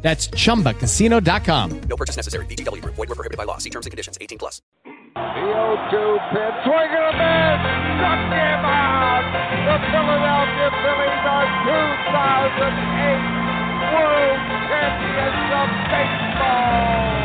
That's chumbacasino.com. No purchase necessary. VGW Group. Void were prohibited by law. See terms and conditions. 18 plus. The 0-2 pitch. Swing and a miss. Struck him out. The Philadelphia Phillies are 2008 World Champions of Baseball.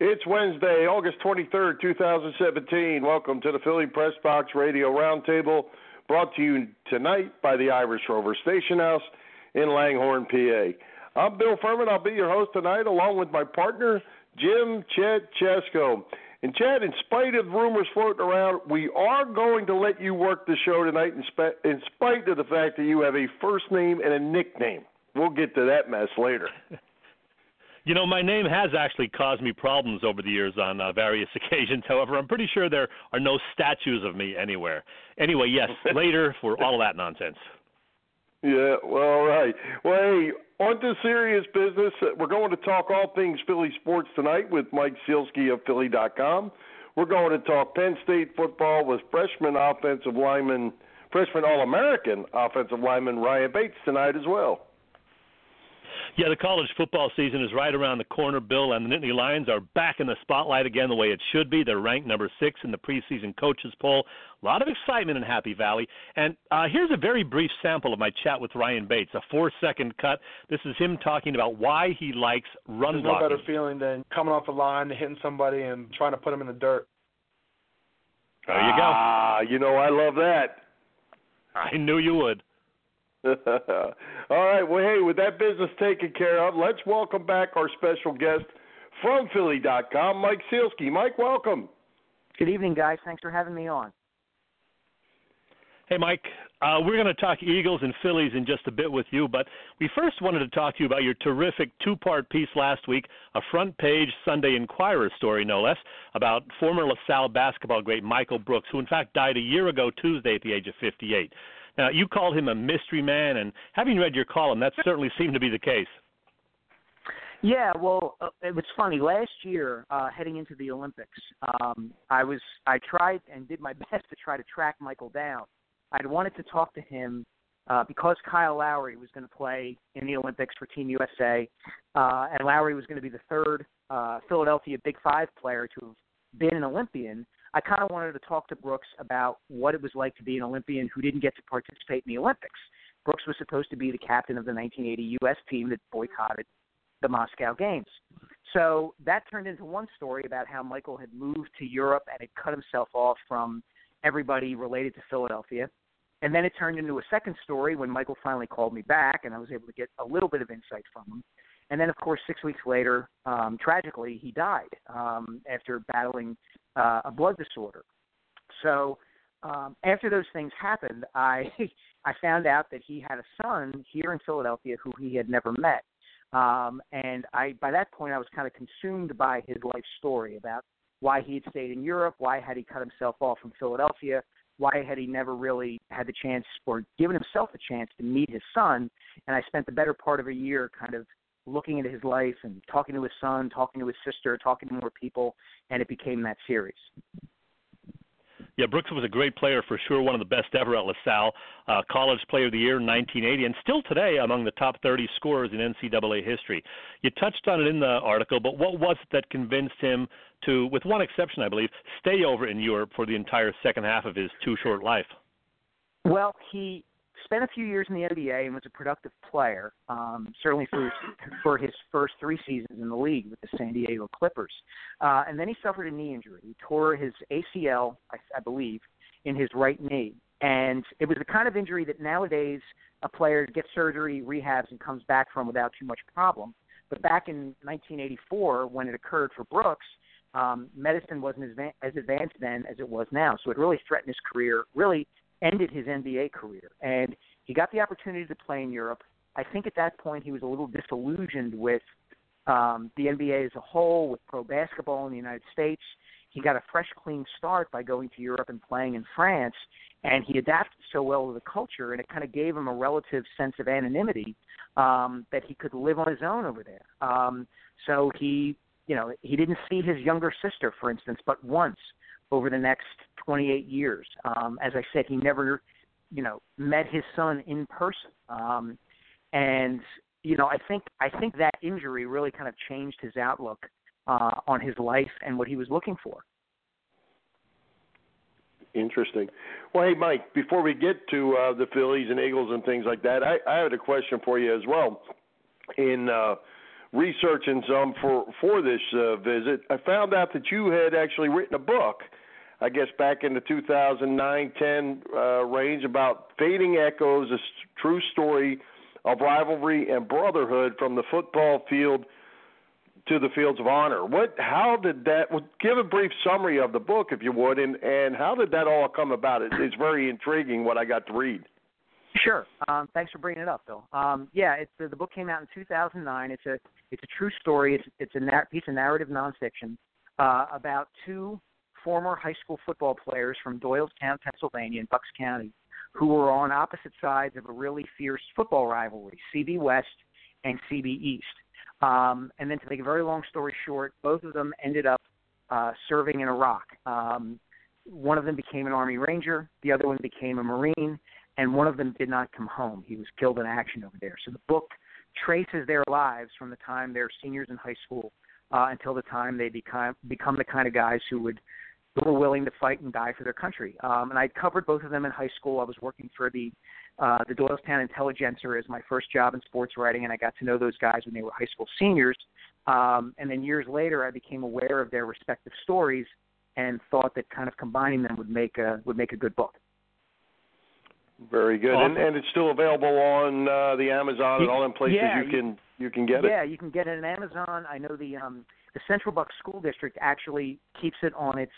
It's Wednesday, August 23rd, 2017. Welcome to the Philly Press Box Radio Roundtable, brought to you tonight by the Irish Rover Station House in Langhorne, PA. I'm Bill Furman. I'll be your host tonight, along with my partner, Jim Chet Chesko. And Chet, in spite of rumors floating around, we are going to let you work the show tonight, in, spe- in spite of the fact that you have a first name and a nickname. We'll get to that mess later. You know, my name has actually caused me problems over the years on uh, various occasions. However, I'm pretty sure there are no statues of me anywhere. Anyway, yes, later for all of that nonsense. Yeah, well, all right. Well, hey, on to serious business. Uh, We're going to talk all things Philly sports tonight with Mike Sielski of Philly.com. We're going to talk Penn State football with freshman offensive lineman, freshman All American offensive lineman Ryan Bates tonight as well. Yeah, the college football season is right around the corner, Bill, and the Nittany Lions are back in the spotlight again the way it should be. They're ranked number six in the preseason coaches poll. A lot of excitement in Happy Valley. And uh, here's a very brief sample of my chat with Ryan Bates, a four second cut. This is him talking about why he likes run There's blocking. no better feeling than coming off the line, hitting somebody, and trying to put them in the dirt. There you go. Ah, you know I love that. I knew you would. All right. Well, hey, with that business taken care of, let's welcome back our special guest from Philly.com, Mike Sielski. Mike, welcome. Good evening, guys. Thanks for having me on. Hey, Mike. Uh, we're going to talk Eagles and Phillies in just a bit with you, but we first wanted to talk to you about your terrific two part piece last week, a front page Sunday Inquirer story, no less, about former LaSalle basketball great Michael Brooks, who in fact died a year ago Tuesday at the age of 58. Now, you called him a mystery man, and having read your column, that certainly seemed to be the case. Yeah, well, uh, it was funny. Last year, uh, heading into the Olympics, um, I was I tried and did my best to try to track Michael down. I'd wanted to talk to him uh, because Kyle Lowry was going to play in the Olympics for Team USA, uh, and Lowry was going to be the third uh, Philadelphia Big Five player to have been an Olympian. I kind of wanted to talk to Brooks about what it was like to be an Olympian who didn't get to participate in the Olympics. Brooks was supposed to be the captain of the 1980 U.S. team that boycotted the Moscow Games. So that turned into one story about how Michael had moved to Europe and had cut himself off from everybody related to Philadelphia. And then it turned into a second story when Michael finally called me back and I was able to get a little bit of insight from him. And then, of course, six weeks later, um, tragically, he died um, after battling uh, a blood disorder. So um, after those things happened, I I found out that he had a son here in Philadelphia who he had never met. Um, and I by that point I was kind of consumed by his life story about why he had stayed in Europe, why had he cut himself off from Philadelphia, why had he never really had the chance or given himself a chance to meet his son. And I spent the better part of a year kind of looking into his life and talking to his son, talking to his sister, talking to more people, and it became that series. Yeah, Brooks was a great player for sure, one of the best ever at LaSalle. Uh, College Player of the Year in 1980, and still today among the top 30 scorers in NCAA history. You touched on it in the article, but what was it that convinced him to, with one exception, I believe, stay over in Europe for the entire second half of his too short life? Well, he spent a few years in the NBA and was a productive player, um, certainly for his, for his first three seasons in the league with the San Diego Clippers. Uh, and then he suffered a knee injury. He tore his ACL, I, I believe, in his right knee. And it was the kind of injury that nowadays a player gets surgery, rehabs, and comes back from without too much problem. But back in 1984, when it occurred for Brooks, um, medicine wasn't as, as advanced then as it was now. So it really threatened his career, really ended his NBA career. And he got the opportunity to play in Europe. I think at that point he was a little disillusioned with um, the NBA as a whole, with pro basketball in the United States. He got a fresh, clean start by going to Europe and playing in France, and he adapted so well to the culture, and it kind of gave him a relative sense of anonymity um, that he could live on his own over there. Um, so he, you know, he didn't see his younger sister, for instance, but once over the next 28 years. Um, as I said, he never, you know, met his son in person. Um, and you know, I think I think that injury really kind of changed his outlook uh, on his life and what he was looking for. Interesting. Well, hey, Mike, before we get to uh, the Phillies and Eagles and things like that, I, I had a question for you as well. In uh, researching some for for this uh, visit, I found out that you had actually written a book. I guess back in the 2009-10 uh, range about fading echoes, a true story of rivalry and brotherhood from the football field to the fields of honor. What? How did that? Well, give a brief summary of the book, if you would, and and how did that all come about? It, it's very intriguing what I got to read. Sure. Um, thanks for bringing it up, Bill. Um, yeah, it's the, the book came out in 2009. It's a it's a true story. It's it's a nar- piece of narrative nonfiction uh, about two former high school football players from Doylestown, Pennsylvania, in Bucks County, who were on opposite sides of a really fierce football rivalry, CB West and CB East. Um, and then to make a very long story short, both of them ended up uh, serving in Iraq. Um, one of them became an Army Ranger, the other one became a Marine, and one of them did not come home. He was killed in action over there. So the book traces their lives from the time they're seniors in high school uh, until the time they become become the kind of guys who would who were willing to fight and die for their country. Um, and I covered both of them in high school. I was working for the uh, the Doylestown Intelligencer as my first job in sports writing, and I got to know those guys when they were high school seniors. Um, and then years later, I became aware of their respective stories and thought that kind of combining them would make a would make a good book. Very good, awesome. and and it's still available on uh, the Amazon and all them places yeah, you can you can get yeah, it. Yeah, you can get it on Amazon. I know the um, the Central Bucks School District actually keeps it on its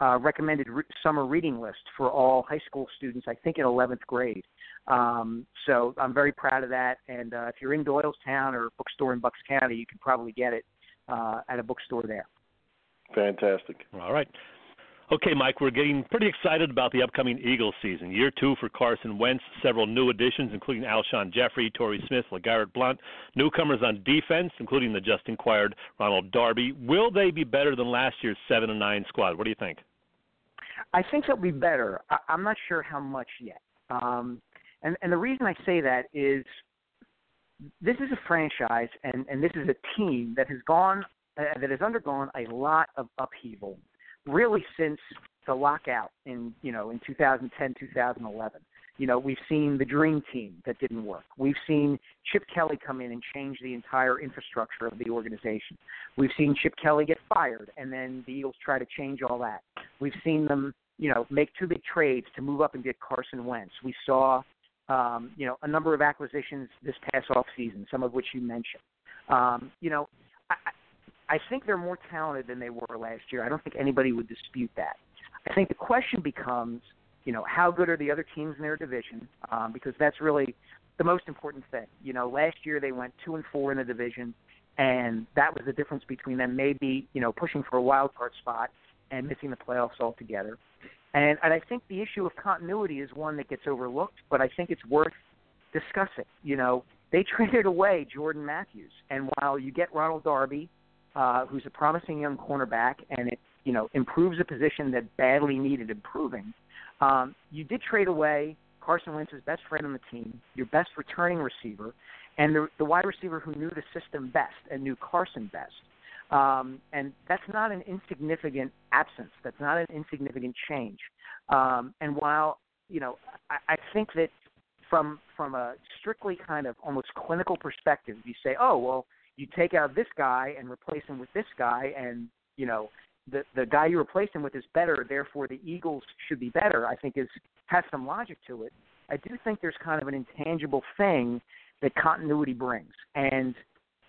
uh, recommended re- summer reading list for all high school students. I think in 11th grade. Um, so I'm very proud of that. And uh, if you're in Doylestown or a bookstore in Bucks County, you can probably get it uh, at a bookstore there. Fantastic. All right. Okay, Mike, we're getting pretty excited about the upcoming Eagles season. Year two for Carson Wentz, several new additions, including Alshon Jeffery, Torrey Smith, LeGarrette Blunt, newcomers on defense, including the just inquired Ronald Darby. Will they be better than last year's 7 and 9 squad? What do you think? I think they'll be better. I, I'm not sure how much yet. Um, and, and the reason I say that is this is a franchise and, and this is a team that has gone uh, that has undergone a lot of upheaval really since the lockout in you know in 2010 2011 you know we've seen the dream team that didn't work. We've seen chip kelly come in and change the entire infrastructure of the organization. We've seen chip kelly get fired and then the eagles try to change all that. We've seen them you know make two big trades to move up and get carson wentz. We saw um, you know, a number of acquisitions this past off season, some of which you mentioned. Um, you know, I, I think they're more talented than they were last year. I don't think anybody would dispute that. I think the question becomes, you know, how good are the other teams in their division? Um, because that's really the most important thing. You know, last year they went two and four in the division, and that was the difference between them maybe, you know, pushing for a wild card spot and missing the playoffs altogether. And, and I think the issue of continuity is one that gets overlooked, but I think it's worth discussing. You know, they traded away Jordan Matthews, and while you get Ronald Darby, uh, who's a promising young cornerback, and it you know improves a position that badly needed improving, um, you did trade away Carson Wentz's best friend on the team, your best returning receiver, and the, the wide receiver who knew the system best and knew Carson best. Um, and that's not an insignificant absence. That's not an insignificant change. Um, and while you know, I, I think that from from a strictly kind of almost clinical perspective, you say, oh well, you take out this guy and replace him with this guy, and you know, the the guy you replaced him with is better, therefore the Eagles should be better. I think is has some logic to it. I do think there's kind of an intangible thing that continuity brings, and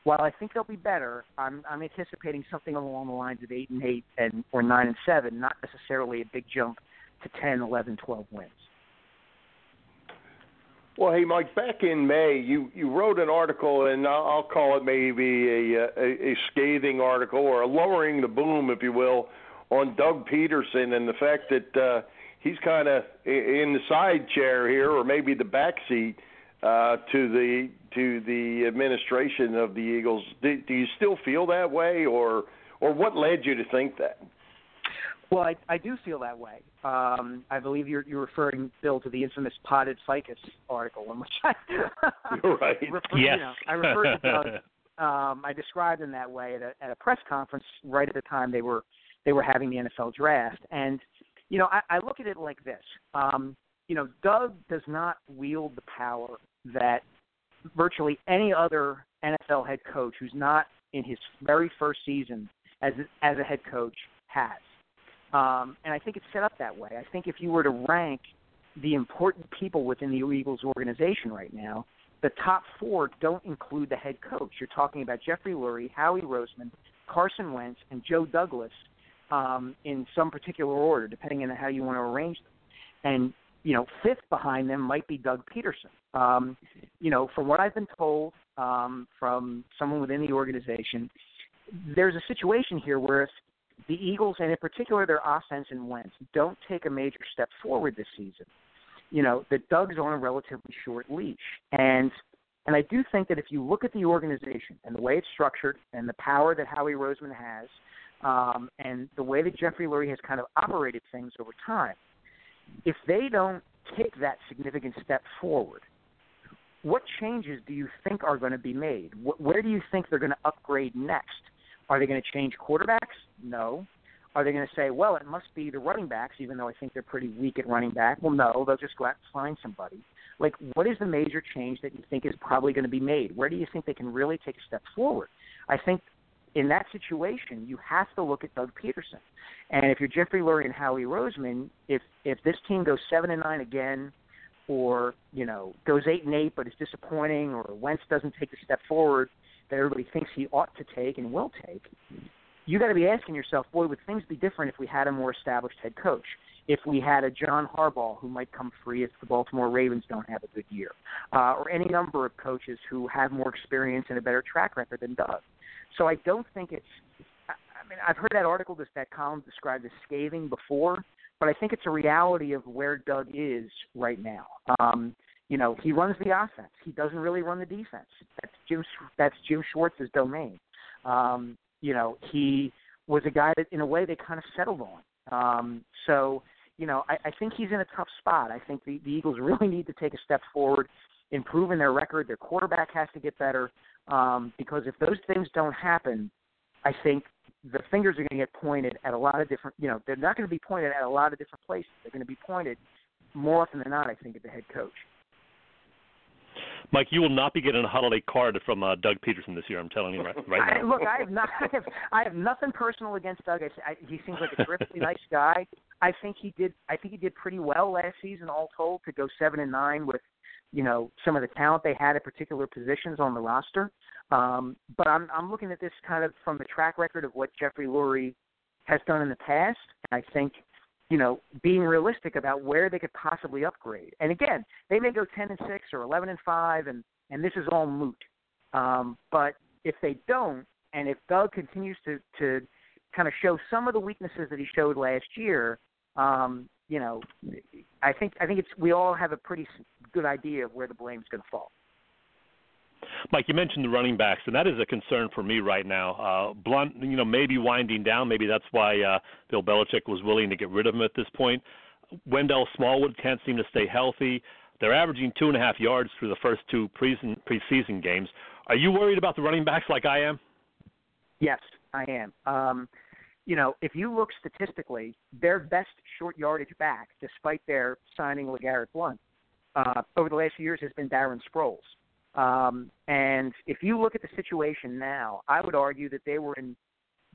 while I think they'll be better, I'm I'm anticipating something along the lines of eight and eight and or nine and seven, not necessarily a big jump to 10, 11, 12 wins. Well, hey, Mike, back in May, you, you wrote an article, and I'll, call it maybe a, a, a scathing article or a lowering the boom, if you will, on Doug Pederson and the fact that uh, he's kind of in the side chair here, or maybe the back seat uh, to the to the administration of the Eagles. Do, do you still feel that way, or or what led you to think that? Well, I, I do feel that way. Um, I believe you're, you're referring, Bill, to the infamous potted ficus article in which I right. refer, yes. you know, I referred to Doug. Um, I described him that way at a, at a press conference right at the time they were they were having the NFL draft, and you know I, I look at it like this. Um, you know, Doug does not wield the power that virtually any other NFL head coach who's not in his very first season as as a head coach has. Um, and I think it's set up that way. I think if you were to rank the important people within the Eagles organization right now, the top four don't include the head coach. You're talking about Jeffrey Lurie, Howie Roseman, Carson Wentz, and Joe Douglas um, in some particular order, depending on how you want to arrange them. And you know, fifth behind them might be Doug Pederson. Um, you know, from what I've been told um, from someone within the organization, there's a situation here where if the Eagles, and in particular their offense and Wentz, don't take a major step forward this season, you know, that Doug's on a relatively short leash. And and I do think that if you look at the organization and the way it's structured and the power that Howie Roseman has, um, and the way that Jeffrey Lurie has kind of operated things over time, if they don't take that significant step forward, what changes do you think are going to be made? Where do you think they're going to upgrade next? Are they going to change quarterbacks? No. Are they going to say, well, it must be the running backs, even though I think they're pretty weak at running back? Well, no, they'll just go out and find somebody. Like, what is the major change that you think is probably going to be made? Where do you think they can really take a step forward? I think in that situation, you have to look at Doug Pederson. And if you're Jeffrey Lurie and Howie Roseman, if if this team goes seven and nine again, or you know goes eight and eight but is disappointing, or Wentz doesn't take a step forward, that everybody thinks he ought to take and will take, you got to be asking yourself, boy, would things be different if we had a more established head coach? If we had a John Harbaugh who might come free if the Baltimore Ravens don't have a good year, uh, or any number of coaches who have more experience and a better track record than Doug. So I don't think it's. I mean, I've heard that article, this that column described as scathing before, but I think it's a reality of where Doug is right now. Um, you know, he runs the offense. He doesn't really run the defense. That's Jim. That's Jim Schwartz's domain. Um, you know, he was a guy that, in a way, they kind of settled on. Um, so, you know, I, I think he's in a tough spot. I think the, the Eagles really need to take a step forward, improve in their record. Their quarterback has to get better um, because if those things don't happen, I think the fingers are going to get pointed at a lot of different. You know, they're not going to be pointed at a lot of different places. They're going to be pointed more often than not, I think, at the head coach. Mike, you will not be getting a holiday card from uh, Doug Pederson this year. I'm telling you right, right now. I, look, I have not. I have, I have nothing personal against Doug. I, I, he seems like a terrifically nice guy. I think he did. I think he did pretty well last season, all told, to go seven and nine with, you know, some of the talent they had at particular positions on the roster. Um, but I'm I'm looking at this kind of from the track record of what Jeffrey Lurie has done in the past. I think you know, being realistic about where they could possibly upgrade. And again, they may go 10 and 6 or 11 and 5 and and this is all moot. Um, but if they don't and if Doug continues to to kind of show some of the weaknesses that he showed last year, um, you know, I think I think it's we all have a pretty good idea of where the blame is going to fall. Mike, you mentioned the running backs, and that is a concern for me right now. Uh, Blunt, you know, maybe winding down. Maybe that's why uh, Bill Belichick was willing to get rid of him at this point. Wendell Smallwood can't seem to stay healthy. They're averaging two and a half yards through the first two preseason, games. Are you worried about the running backs like I am? Yes, I am. Um, you know, if you look statistically, their best short yardage back, despite their signing LeGarrette Blunt, uh, over the last few years has been Darren Sproles. Um, and if you look at the situation now, I would argue that they were in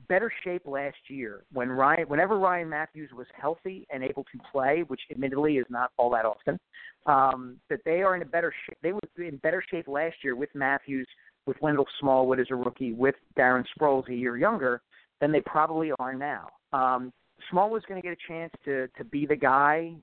better shape last year when Ryan, whenever Ryan Mathews was healthy and able to play, which admittedly is not all that often, um, that they are in a better shape. They were in better shape last year with Mathews, with Wendell Smallwood as a rookie, with Darren Sproles a year younger than they probably are now. Um, Smallwood's going to get a chance to to be the guy,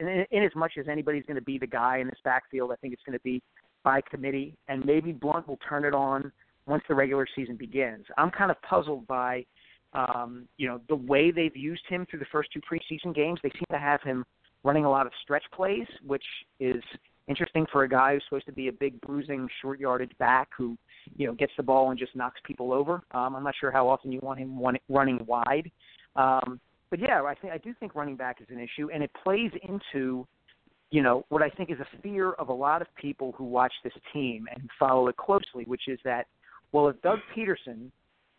in, in as much as anybody's going to be the guy in this backfield. I think it's going to be by committee, and maybe Blunt will turn it on once the regular season begins. I'm kind of puzzled by, um, you know, the way they've used him through the first two preseason games. They seem to have him running a lot of stretch plays, which is interesting for a guy who's supposed to be a big bruising short yardage back who, you know, gets the ball and just knocks people over. Um, I'm not sure how often you want him running wide. Um, but yeah, I think I do think running back is an issue, and it plays into you know, what I think is a fear of a lot of people who watch this team and follow it closely, which is that, well, if Doug Pederson,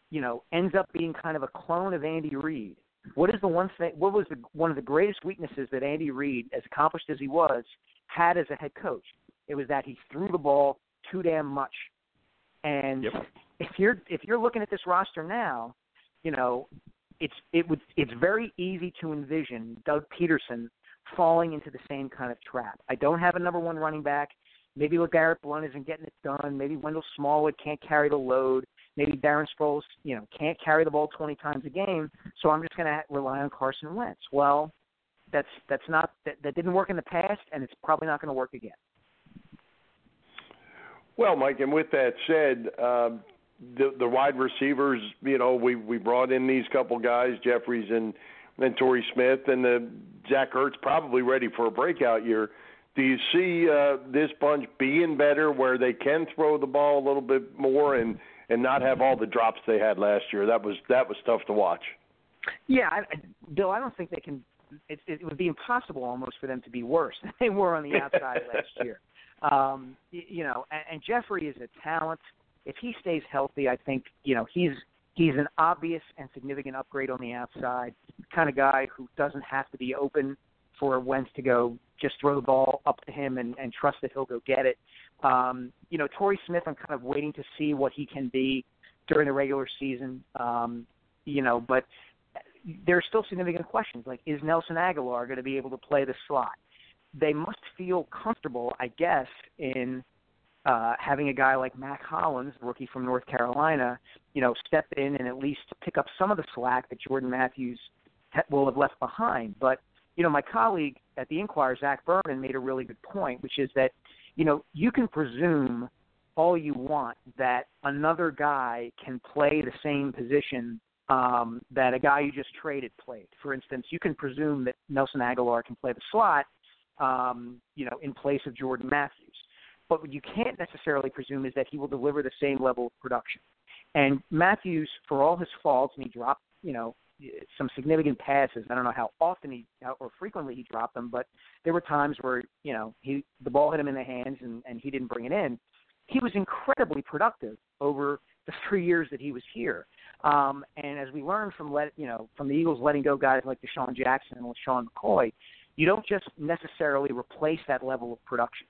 you know, ends up being kind of a clone of Andy Reid, what is the one thing? What was the, one of the greatest weaknesses that Andy Reid, as accomplished as he was, had as a head coach? It was that he threw the ball too damn much. And yep. if you're if you're looking at this roster now, you know, it's it would it's very easy to envision Doug Pederson falling into the same kind of trap. I don't have a number one running back. Maybe LeGarrette Blunt isn't getting it done. Maybe Wendell Smallwood can't carry the load. Maybe Darren Sproles, you know, can't carry the ball 20 times a game. So I'm just going to rely on Carson Wentz. Well, that's that's not that, that didn't work in the past, and it's probably not going to work again. Well, Mike, and with that said, uh, the the wide receivers, you know, we we brought in these couple guys, Jeffries and and Torrey Smith, and the Zach Ertz probably ready for a breakout year. Do you see uh, this bunch being better, where they can throw the ball a little bit more and and not have all the drops they had last year? That was that was tough to watch. Yeah, I, Bill, I don't think they can. It, it would be impossible almost for them to be worse than they were on the outside last year. Um, you know, and, and Jeffery is a talent. If he stays healthy, I think you know he's he's an obvious and significant upgrade on the outside, kind of guy who doesn't have to be open for Wentz to go just throw the ball up to him and, and trust that he'll go get it. Um, you know, Torrey Smith, I'm kind of waiting to see what he can be during the regular season. Um, you know, but there are still significant questions like is Nelson Agholor going to be able to play the slot? They must feel comfortable, I guess, in uh, having a guy like Mack Hollins, rookie from North Carolina, you know, step in and at least pick up some of the slack that Jordan Matthews will have left behind. But you know, my colleague at the Inquirer, Zach Berman, made a really good point, which is that you know you can presume all you want that another guy can play the same position um, that a guy you just traded played. For instance, you can presume that Nelson Agholor can play the slot, um, you know, in place of Jordan Matthews. But what you can't necessarily presume is that he will deliver the same level of production. And Matthews, for all his faults, and he dropped, you know, some significant passes. I don't know how often he or frequently he dropped them, but there were times where you know he the ball hit him in the hands and, and he didn't bring it in. He was incredibly productive over the three years that he was here. Um, and as we learned from let you know from the Eagles letting go guys like DeSean Jackson and LeSean McCoy, you don't just necessarily replace that level of production.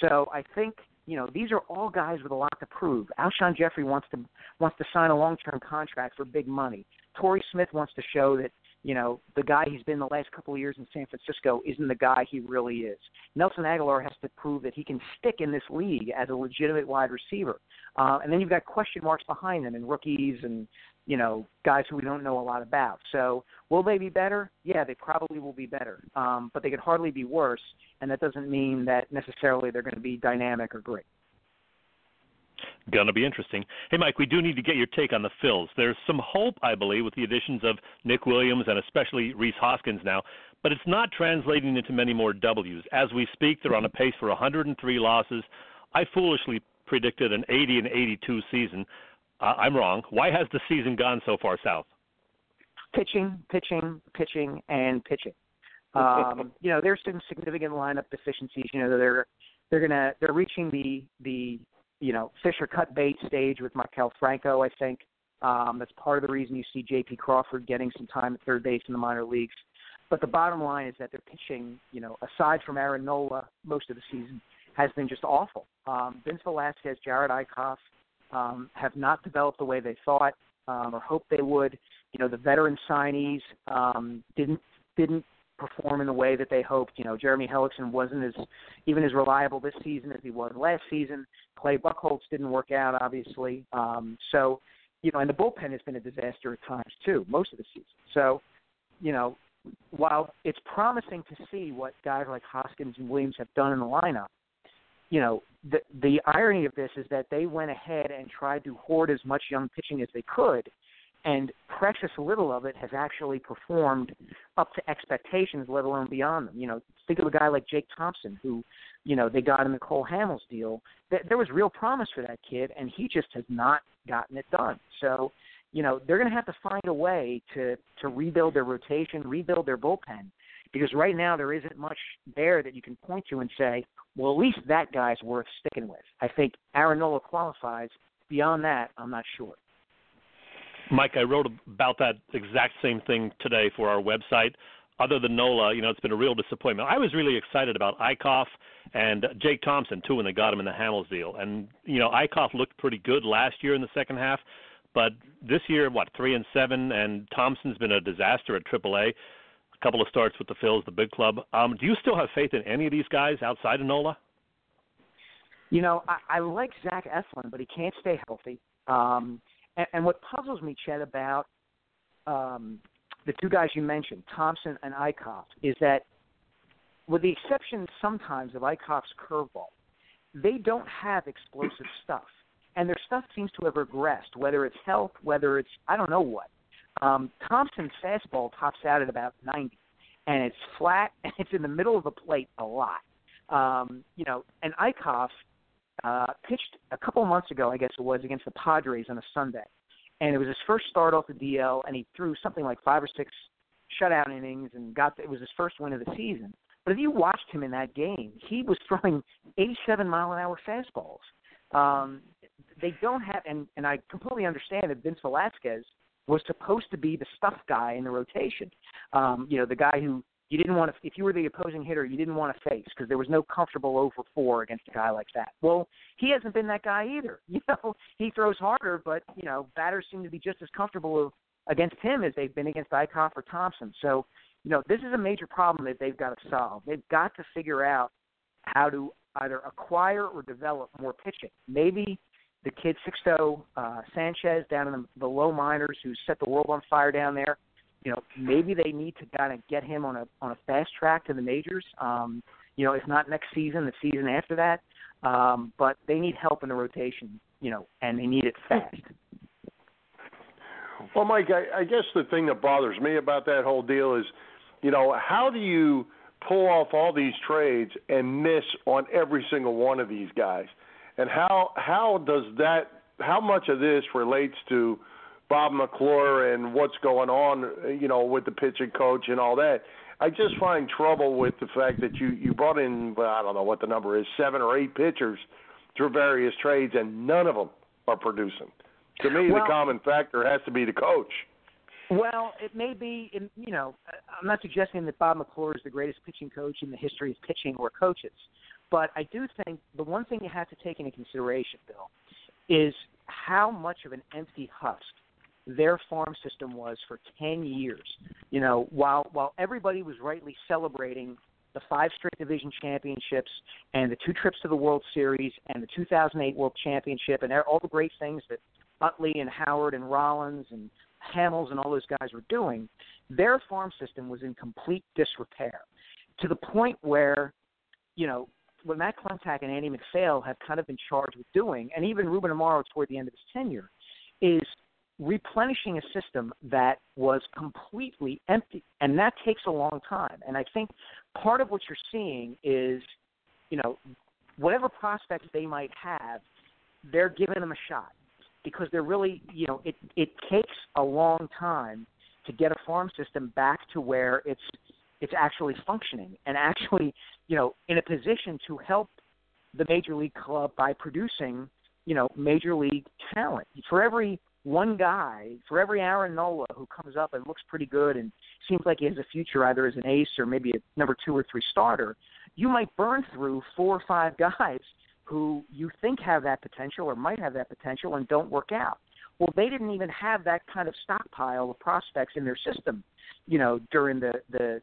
So I think you know these are all guys with a lot to prove. Alshon Jeffery wants to wants to sign a long term contract for big money. Torrey Smith wants to show that you know the guy he's been the last couple of years in San Francisco isn't the guy he really is. Nelson Agholor has to prove that he can stick in this league as a legitimate wide receiver. Uh, and then you've got question marks behind them and rookies and you know, guys who we don't know a lot about. So, will they be better? Yeah, they probably will be better, um, but they could hardly be worse, and that doesn't mean that necessarily they're going to be dynamic or great. Gonna be interesting. Hey, Mike, we do need to get your take on the Phils. There's some hope, I believe, with the additions of Nick Williams and especially Rhys Hoskins now, but it's not translating into many more W's. As we speak, they're on a pace for 103 losses. I foolishly predicted an 80 and 82 season. Uh, I'm wrong. Why has the season gone so far south? Pitching, pitching, pitching, and pitching. Um, you know, there's some significant lineup deficiencies. You know, they're they're gonna they're reaching the the you know Fisher cut bait stage with Maikel Franco. I think um, that's part of the reason you see J.P. Crawford getting some time at third base in the minor leagues. But the bottom line is that they're pitching. You know, aside from Aaron Nola, most of the season has been just awful. Um, Vince Velasquez, Jared Eickhoff, um, have not developed the way they thought. um, or hoped they would. You know, the veteran signees um, didn't didn't perform in the way that they hoped. You know, Jeremy Hellickson wasn't as even as reliable this season as he was last season. Clay Buchholz didn't work out, obviously. Um, so, you know, and the bullpen has been a disaster at times too, most of the season. So, you know, while it's promising to see what guys like Hoskins and Williams have done in the lineup, you know, the the irony of this is that they went ahead and tried to hoard as much young pitching as they could, and precious little of it has actually performed up to expectations, let alone beyond them. You know, think of a guy like Jake Thompson, who, you know, they got in the Cole Hamels deal. There was real promise for that kid, and he just has not gotten it done. So, you know, they're going to have to find a way to to rebuild their rotation, rebuild their bullpen, because right now there isn't much there that you can point to and say, well, at least that guy's worth sticking with. I think Aaron Nola qualifies. Beyond that, I'm not sure. Mike, I wrote about that exact same thing today for our website. Other than Nola, you know, it's been a real disappointment. I was really excited about Eickhoff and uh, Jake Thompson too when they got him in the Hamels deal. And you know, Eickhoff looked pretty good last year in the second half, but this year, what three and seven, and Thompson's been a disaster at AAA. A couple of starts with the Phils, the big club. Um, do you still have faith in any of these guys outside of Nola? You know, I, I like Zach Eflin, but he can't stay healthy. Um, and, and what puzzles me, Chet, about um, the two guys you mentioned, Thompson and Eickhoff, is that with the exception sometimes of Eickhoff's curveball, they don't have explosive stuff. And their stuff seems to have regressed, whether it's health, whether it's I don't know what. Um, Thompson's fastball tops out at about 90, and it's flat and it's in the middle of the plate a lot. Um, you know, and Eickhoff uh, pitched a couple months ago, I guess it was, against the Padres on a Sunday, and it was his first start off the DL, and he threw something like five or six shutout innings and got the, it was his first win of the season. But if you watched him in that game, he was throwing 87 mile an hour fastballs. Um, they don't have, and and I completely understand that Vince Velasquez was supposed to be the stuff guy in the rotation. Um, you know, the guy who you didn't want to, if you were the opposing hitter, you didn't want to face because there was no comfortable over four against a guy like that. Well, he hasn't been that guy either. You know, he throws harder, but you know, batters seem to be just as comfortable against him as they've been against Eickhoff or Thompson. So, you know, this is a major problem that they've got to solve. They've got to figure out how to either acquire or develop more pitching. Maybe the kid Sixto uh, Sanchez down in the, the low minors who set the world on fire down there. You know, maybe they need to kind of get him on a on a fast track to the majors. Um, you know, if not next season, the season after that. Um, but they need help in the rotation. You know, and they need it fast. Well, Mike, I, I guess the thing that bothers me about that whole deal is, you know, how do you pull off all these trades and miss on every single one of these guys? And how how does that how much of this relates to Bob McClure and what's going on, you know, with the pitching coach and all that. I just find trouble with the fact that you you brought in well, I don't know what the number is, seven or eight pitchers through various trades, and none of them are producing. To me, well, the common factor has to be the coach. Well, it may be, you know, I'm not suggesting that Bob McClure is the greatest pitching coach in the history of pitching or coaches. But I do think the one thing you have to take into consideration, Bill, is how much of an empty husk their farm system was for 10 years. You know, while while everybody was rightly celebrating the five straight division championships and the two trips to the World Series and the 2008 World Championship and all the great things that Utley and Howard and Rollins and Hamels and all those guys were doing, their farm system was in complete disrepair to the point where, you know, what Matt Klentak and Andy MacPhail have kind of been charged with doing, and even Ruben Amaro toward the end of his tenure, is replenishing a system that was completely empty, and that takes a long time. And I think part of what you're seeing is, you know, whatever prospects they might have, they're giving them a shot because they're really, you know, it it takes a long time to get a farm system back to where it's it's actually functioning and actually, you know, in a position to help the major league club by producing, you know, major league talent. For every one guy, for every Aaron Nola who comes up and looks pretty good and seems like he has a future either as an ace or maybe a number two or three starter, you might burn through four or five guys who you think have that potential or might have that potential and don't work out. Well, they didn't even have that kind of stockpile of prospects in their system, you know, during the the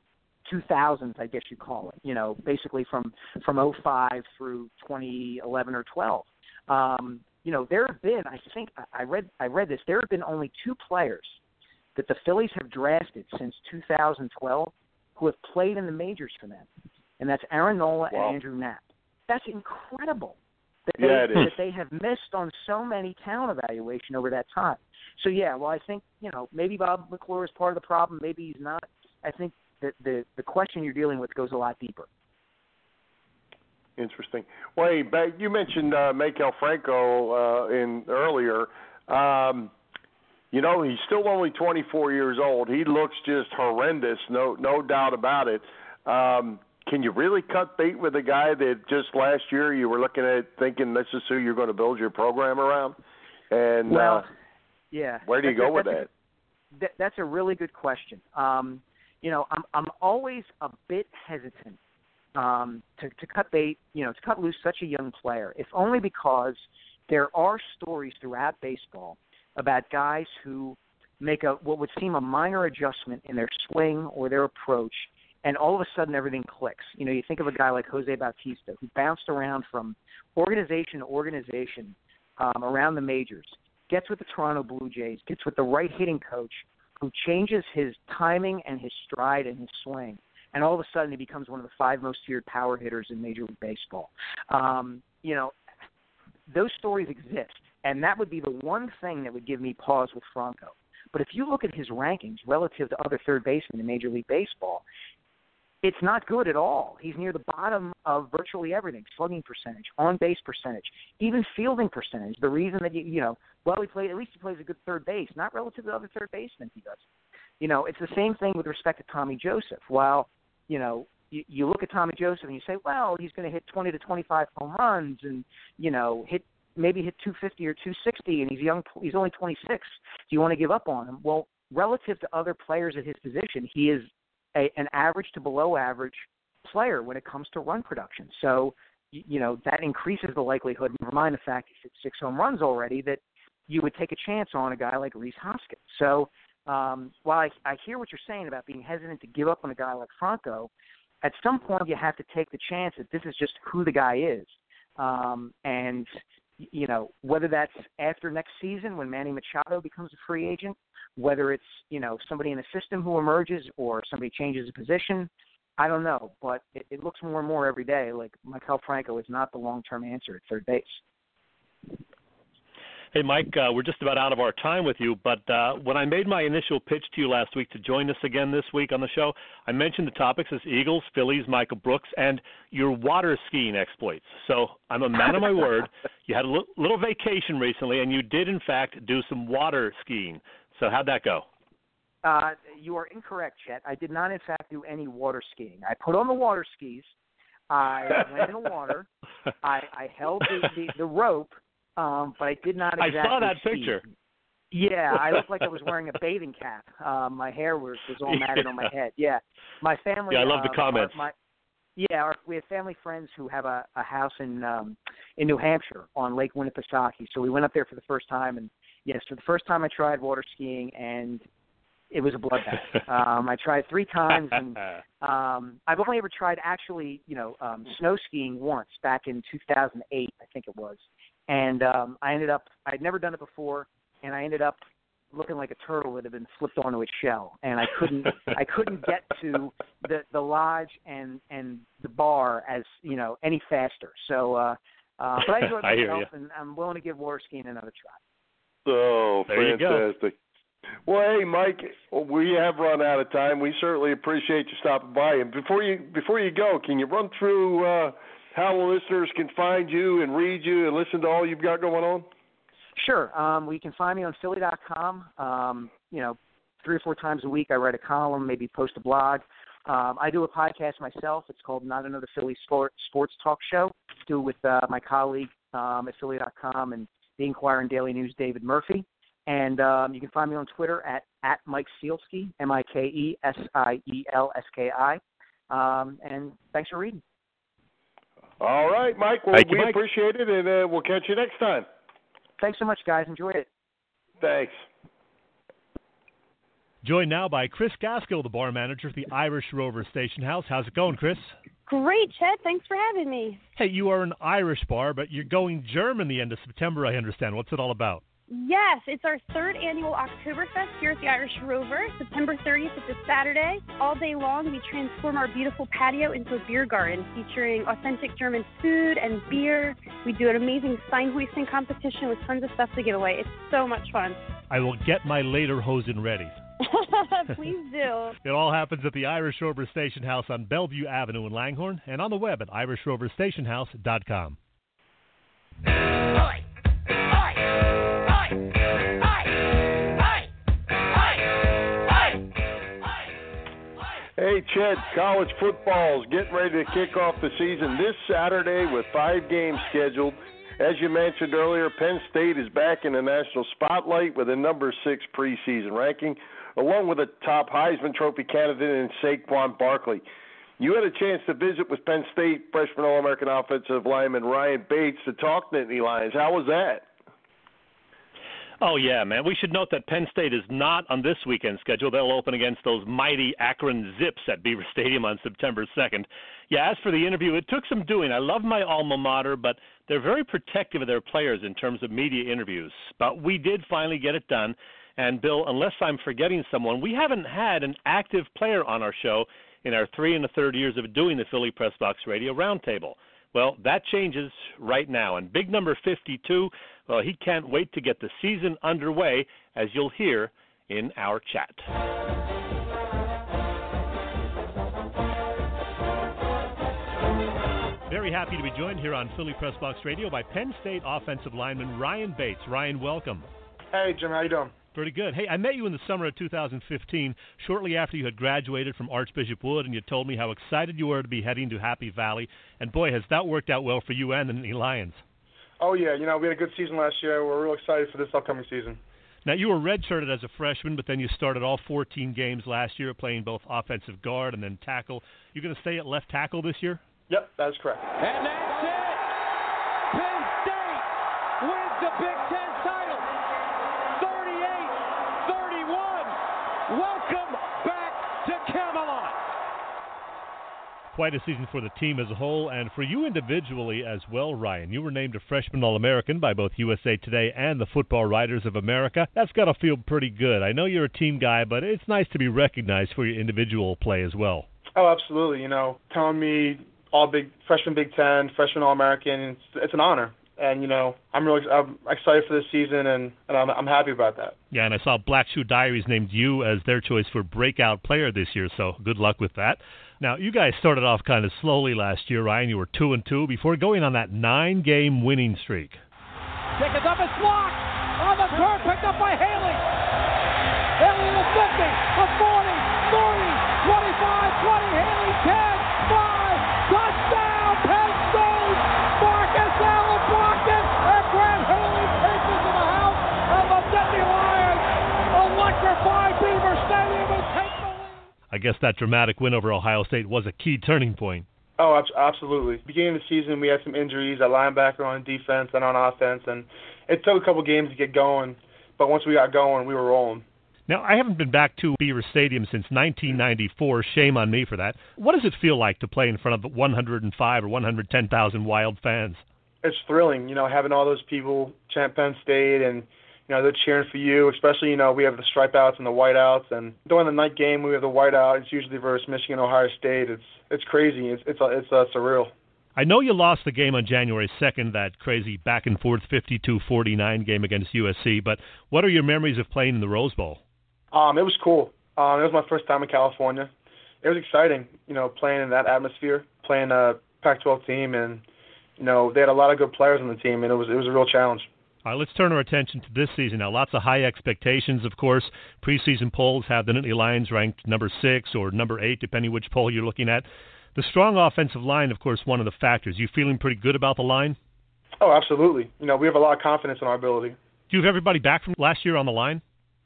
2000s, I guess you call it. You know, basically from from 05 through 2011 or 12. Um, you know, there have been, I think, I read I read this. There have been only two players that the Phillies have drafted since 2012 who have played in the majors for them, and that's Aaron Nola wow. and Andrew Knapp. That's incredible that yeah, they, that they have missed on so many talent evaluation over that time. So yeah, well, I think you know maybe Bob McClure is part of the problem. Maybe he's not. I think that the the question you're dealing with goes a lot deeper. Interesting. Well, hey, you mentioned uh, Maikel Franco uh, in earlier. Um, you know, he's still only 24 years old. He looks just horrendous, no no doubt about it. Um, can you really cut bait with a guy that just last year you were looking at thinking this is who you're going to build your program around? And well, uh, yeah, where do you go with that? That? That's a really good question. Um, you know, I'm I'm always a bit hesitant um, to to cut bait. You know, to cut loose such a young player, if only because there are stories throughout baseball about guys who make a what would seem a minor adjustment in their swing or their approach and all of a sudden everything clicks. You know, you think of a guy like Jose Bautista who bounced around from organization to organization um, around the majors, gets with the Toronto Blue Jays, gets with the right hitting coach who changes his timing and his stride and his swing. And all of a sudden, he becomes one of the five most feared power hitters in Major League Baseball. Um, you know, those stories exist, and that would be the one thing that would give me pause with Franco. But if you look at his rankings relative to other third basemen in Major League Baseball, it's not good at all. He's near the bottom of virtually everything: slugging percentage, on base percentage, even fielding percentage. The reason that you you know, well, he played at least he plays a good third base, not relative to other third basemen he does. You know, it's the same thing with respect to Tommy Joseph. While you know you, you look at Tommy Joseph and you say, well, he's going to hit 20 to 25 home runs and you know hit maybe hit 250 or 260, and he's young. He's only 26. Do you want to give up on him? Well, relative to other players at his position, he is a, an average to below average player when it comes to run production. So, you know, that increases the likelihood, never mind the fact he's hit six home runs already, that you would take a chance on a guy like Rhys Hoskins. So, um, while I, I hear what you're saying about being hesitant to give up on a guy like Franco, at some point you have to take the chance that this is just who the guy is. Um, and, you know, whether that's after next season when Manny Machado becomes a free agent, whether it's you know somebody in the system who emerges or somebody changes a position, I don't know, but it, it looks more and more every day like Maikel Franco is not the long-term answer at third base. Hey, Mike, uh, we're just about out of our time with you, but uh, when I made my initial pitch to you last week to join us again this week on the show, I mentioned the topics as Eagles, Phillies, Michael Brooks, and your water skiing exploits. So I'm a man of my word. You had a little vacation recently, and you did, in fact, do some water skiing. So how'd that go? Uh, you are incorrect, Chet. I did not, in fact, do any water skiing. I put on the water skis. I went in the water. I, I held the, the, the rope, um, but I did not exactly I saw that ski. picture. Yeah, I looked like I was wearing a bathing cap. Uh, my hair was, was all matted yeah. on my head. Yeah, my family. Yeah, I love uh, the comments. My, yeah, our, we have family friends who have a, a house in um, in New Hampshire on Lake Winnipesaukee. So we went up there for the first time, and yes, for the first time I tried water skiing, and it was a bloodbath. um, I tried three times, and um, I've only ever tried actually, you know, um, snow skiing once back in 2008, I think it was, and um, I ended up I'd never done it before, and I ended up looking like a turtle that had been flipped onto its shell, and I couldn't I couldn't get to the the lodge and and the bar as you know any faster. So, uh, uh, but I enjoyed myself, you. and I'm willing to give water skiing another try. Oh, There you go. fantastic. Well, hey, Mike, we have run out of time. We certainly appreciate you stopping by. And before you before you go, can you run through uh, how the listeners can find you and read you and listen to all you've got going on? Sure. Um, well, you can find me on Philly.com. Um, you know, three or four times a week, I write a column, maybe post a blog. Um, I do a podcast myself. It's called Not Another Philly Sport, Sports Talk Show. Do it with uh, my colleague um, at Philly.com and the Inquirer and Daily News, David Murphy. And um, you can find me on Twitter at, at Mike Sielski, M I K E S I E L S K I. Um, and thanks for reading. All right, Mike. Well, Thank you, we Mike. appreciate it, and uh, we'll catch you next time. Thanks so much, guys. Enjoy it. Thanks. Joined now by Chris Gaskill, the bar manager at the Irish Rover Station House. How's it going, Chris? Great, Chet. Thanks for having me. Hey, you are an Irish bar, but you're going German the end of September, I understand. What's it all about? Yes, it's our third annual Oktoberfest here at the Irish Rover. September 30th it's a Saturday. All day long, we transform our beautiful patio into a beer garden featuring authentic German food and beer. We do an amazing sign hoisting competition with tons of stuff to give away. It's so much fun. I will get my lederhosen ready. Please do. It all happens at the Irish Rover Station House on Bellevue Avenue in Langhorne and on the web at irishroverstationhouse.com. Hey, Chet, college football is getting ready to kick off the season this Saturday with five games scheduled. As you mentioned earlier, Penn State is back in the national spotlight with a number six preseason ranking, along with a top Heisman Trophy candidate in Saquon Barkley. You had a chance to visit with Penn State freshman All American offensive lineman Ryan Bates to talk Nittany Lions. How was that? Oh yeah, man. We should note that Penn State is not on this weekend schedule. They'll open against those mighty Akron Zips at Beaver Stadium on September 2nd. Yeah, as for the interview, it took some doing. I love my alma mater, but they're very protective of their players in terms of media interviews. But we did finally get it done. And Bill, unless I'm forgetting someone, we haven't had an active player on our show in our three and a third years of doing the Philly Press Box Radio Roundtable. Well, that changes right now. And big number 52, well, he can't wait to get the season underway, as you'll hear in our chat. Very happy to be joined here on Philly Press Box Radio by Penn State offensive lineman Ryan Bates. Ryan, welcome. Hey, Jim, how you doing? Pretty good. Hey, I met you in the summer of 2015, shortly after you had graduated from Archbishop Wood, and you told me how excited you were to be heading to Happy Valley. And boy, has that worked out well for you and the Nittany Lions. Oh yeah, you know we had a good season last year. We're real excited for this upcoming season. Now you were redshirted as a freshman, but then you started all 14 games last year, playing both offensive guard and then tackle. You're going to stay at left tackle this year? Yep, that's correct. And that's it. Penn State wins the Big Ten title. 38-31. Welcome back to Camelot. Quite a season for the team as a whole, and for you individually as well, Ryan. You were named a freshman All American by both USA Today and the Football Writers of America. That's got to feel pretty good. I know you're a team guy, but it's nice to be recognized for your individual play as well. Oh, absolutely. You know, telling me all Big freshman Big Ten, freshman All American, it's, it's an honor. And you know, I'm really I'm excited for this season, and, and I'm I'm happy about that. Yeah, and I saw Black Shoe Diaries named you as their choice for breakout player this year, so good luck with that. Now, you guys started off kind of slowly last year, Ryan. You were two and two before going on that nine-game winning streak. Kick is up, it's blocked. On the turn, picked up by Haley. Haley to the 50, I guess that dramatic win over Ohio State was a key turning point. Oh, absolutely. Beginning of the season, we had some injuries at linebacker on defense and on offense, and it took a couple games to get going. But once we got going, we were rolling. Now, I haven't been back to Beaver Stadium since 1994. Shame on me for that. What does it feel like to play in front of 105 or 110,000 wild fans? It's thrilling, you know, having all those people chant Penn State and you know, they're cheering for you, especially, you know, we have the stripe outs and the white outs and during the night game we have the white out, it's usually versus Michigan, Ohio State. It's it's crazy. It's it's it's uh, surreal. I know you lost the game on January 2nd, that crazy back and forth 52-49 game against USC, but what are your memories of playing in the Rose Bowl? Um, it was cool. Um, it was my first time in California. It was exciting, you know, playing in that atmosphere, playing a Pac-12 team, and you know they had a lot of good players on the team, and it was it was a real challenge. All right, let's turn our attention to this season now. Lots of high expectations, of course. Preseason polls have the Nittany Lions ranked number six or number eight, depending which poll you're looking at. The strong offensive line, of course, one of the factors. You feeling pretty good about the line? Oh, absolutely. You know, we have a lot of confidence in our ability. Do you have everybody back from last year on the line?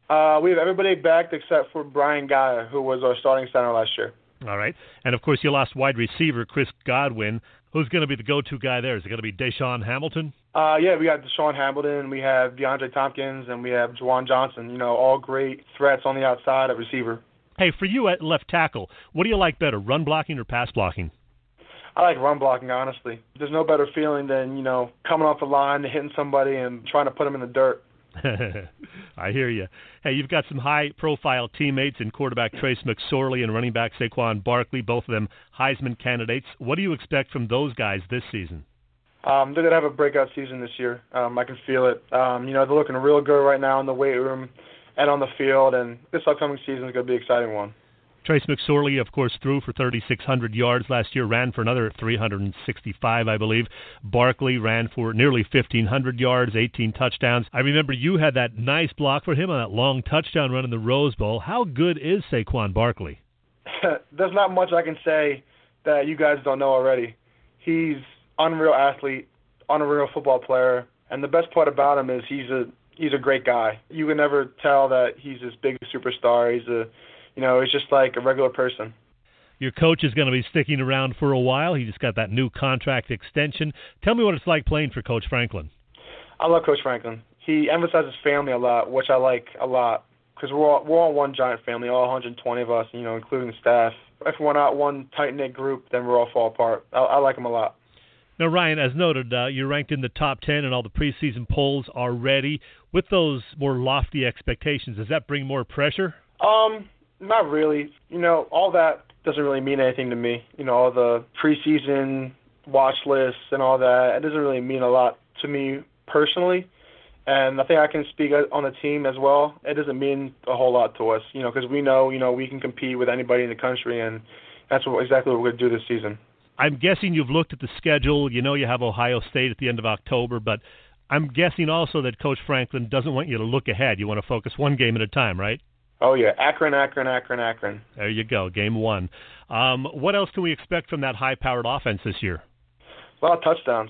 Uh, we have everybody back except for Brian Gaia, who was our starting center last year. All right. And of course, you lost wide receiver Chris Godwin. Who's going to be the go-to guy there? Is it going to be DaeSean Hamilton? Uh, yeah, we got DaeSean Hamilton, we have DeAndre Thompkins, and we have Juwan Johnson. You know, all great threats on the outside at receiver. Hey, for you at left tackle, what do you like better, run blocking or pass blocking? I like run blocking, honestly. There's no better feeling than, you know, coming off the line, hitting somebody, and trying to put them in the dirt. I hear you. Hey, you've got some high-profile teammates in quarterback Trace McSorley and running back Saquon Barkley, both of them Heisman candidates. What do you expect from those guys this season? Um, they're gonna have a breakout season this year. Um, I can feel it. Um, you know, they're looking real good right now in the weight room and on the field, and this upcoming season is gonna be an exciting one. Trace McSorley, of course, threw for 3,600 yards last year, ran for another 365, I believe. Barkley ran for nearly 1,500 yards, 18 touchdowns. I remember you had that nice block for him on that long touchdown run in the Rose Bowl. How good is Saquon Barkley? There's not much I can say that you guys don't know already. He's unreal athlete, unreal football player, and the best part about him is he's a he's a great guy. You can never tell that he's this big superstar. He's a you know, he's just like a regular person. Your coach is going to be sticking around for a while. He just got that new contract extension. Tell me what it's like playing for Coach Franklin. I love Coach Franklin. He emphasizes family a lot, which I like a lot because we're all, we're all one giant family, all 120 of us, you know, including the staff. If we're not one tight knit group, then we're all fall apart. I, I like him a lot. Now, Ryan, as noted, uh, you're ranked in the top 10 and all the preseason polls are ready. With those more lofty expectations, does that bring more pressure? Um, not really. You know, all that doesn't really mean anything to me. You know, all the preseason watch lists and all that, it doesn't really mean a lot to me personally. And I think I can speak on the team as well. It doesn't mean a whole lot to us, you know, because we know, you know, we can compete with anybody in the country, and that's what, exactly what we're going to do this season. I'm guessing you've looked at the schedule. You know you have Ohio State at the end of October, but I'm guessing also that Coach Franklin doesn't want you to look ahead. You want to focus one game at a time, right? Oh yeah, Akron, Akron, Akron, Akron. There you go, game one. Um, what else can we expect from that high-powered offense this year? A lot of touchdowns.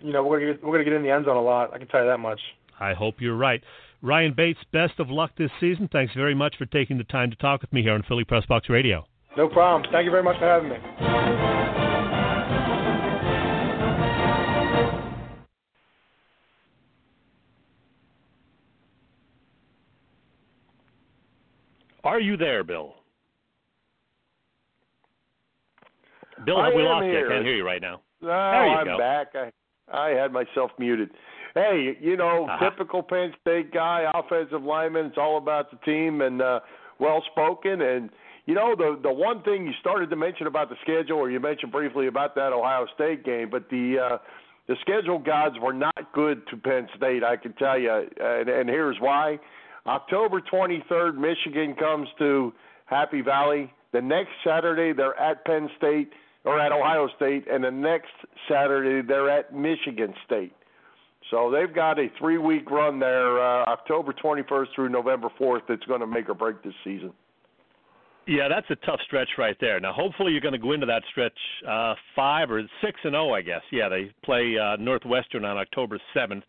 You know, we're gonna get, we're going to get in the end zone a lot. I can tell you that much. I hope you're right. Ryan Bates, best of luck this season. Thanks very much for taking the time to talk with me here on Philly Press Box Radio. No problem. Thank you very much for having me. Are you there, Bill? Bill, have we lost here. you? I can't hear you right now. No, there you I'm go. back. I I had myself muted. Hey, you know, Uh-huh. typical Penn State guy, offensive lineman. It's all about the team and uh, well spoken. And you know, the the one thing you started to mention about the schedule, or you mentioned briefly about that Ohio State game, but the uh, the schedule gods were not good to Penn State. I can tell you, and, and here's why. October 23rd, Michigan comes to Happy Valley. The next Saturday, they're at Penn State or at Ohio State, and the next Saturday, they're at Michigan State. So they've got a three week run there, uh, October 21st through November 4th, that's going to make or break this season. Yeah, that's a tough stretch right there. Now, hopefully, you're going to go into that stretch uh, five or six and zero, I guess. Yeah, they play uh, Northwestern on October seventh,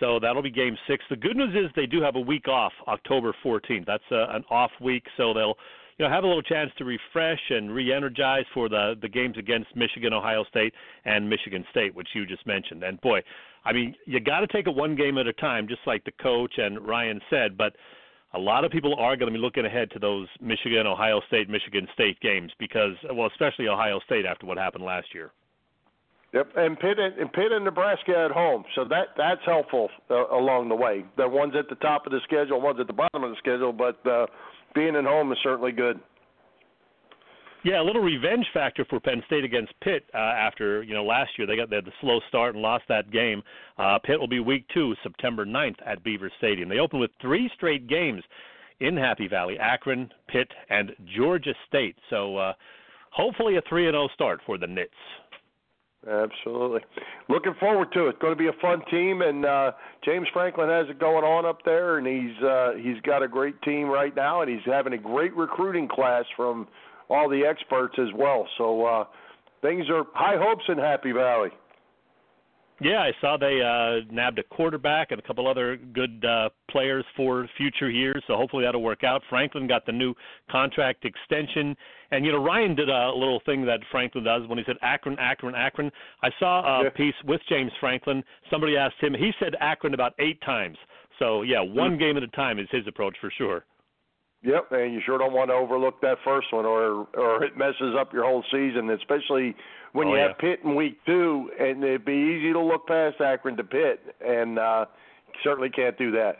so that'll be game six. The good news is they do have a week off, October 14th. That's uh, an off week, so they'll you know have a little chance to refresh and re-energize for the the games against Michigan, Ohio State, and Michigan State, which you just mentioned. And boy, I mean, you got to take it one game at a time, just like the coach and Ryan said, but a lot of people are going to be looking ahead to those Michigan, Ohio State, Michigan State games because, well, especially Ohio State after what happened last year. Yep, and Pitt and, Pitt and Nebraska at home, so that that's helpful uh, along the way. The one's at the top of the schedule, one's at the bottom of the schedule, but uh, being at home is certainly good. Yeah, a little revenge factor for Penn State against Pitt uh, after you know last year they got they had the slow start and lost that game. Uh, Pitt will be week two, September 9th at Beaver Stadium. They open with three straight games in Happy Valley: Akron, Pitt, and Georgia State. So uh, hopefully a three and zero start for the Nits. Absolutely. Looking forward to it. Going to be a fun team, and uh, James Franklin has it going on up there, and he's uh, he's got a great team right now, and he's having a great recruiting class from all the experts as well. So uh, things are high hopes in Happy Valley. Yeah, I saw they uh, nabbed a quarterback and a couple other good uh, players for future years. So hopefully that'll work out. Franklin got the new contract extension, and you know Ryan did a little thing that Franklin does when he said Akron, Akron, Akron. I saw a Yeah. piece with James Franklin. Somebody asked him. He said Akron about eight times. So yeah, one game at a time is his approach for sure. Yep, and you sure don't want to overlook that first one, or or it messes up your whole season, especially when Oh, you yeah. have Pitt in week two, and it'd be easy to look past Akron to Pitt, and uh, certainly can't do that.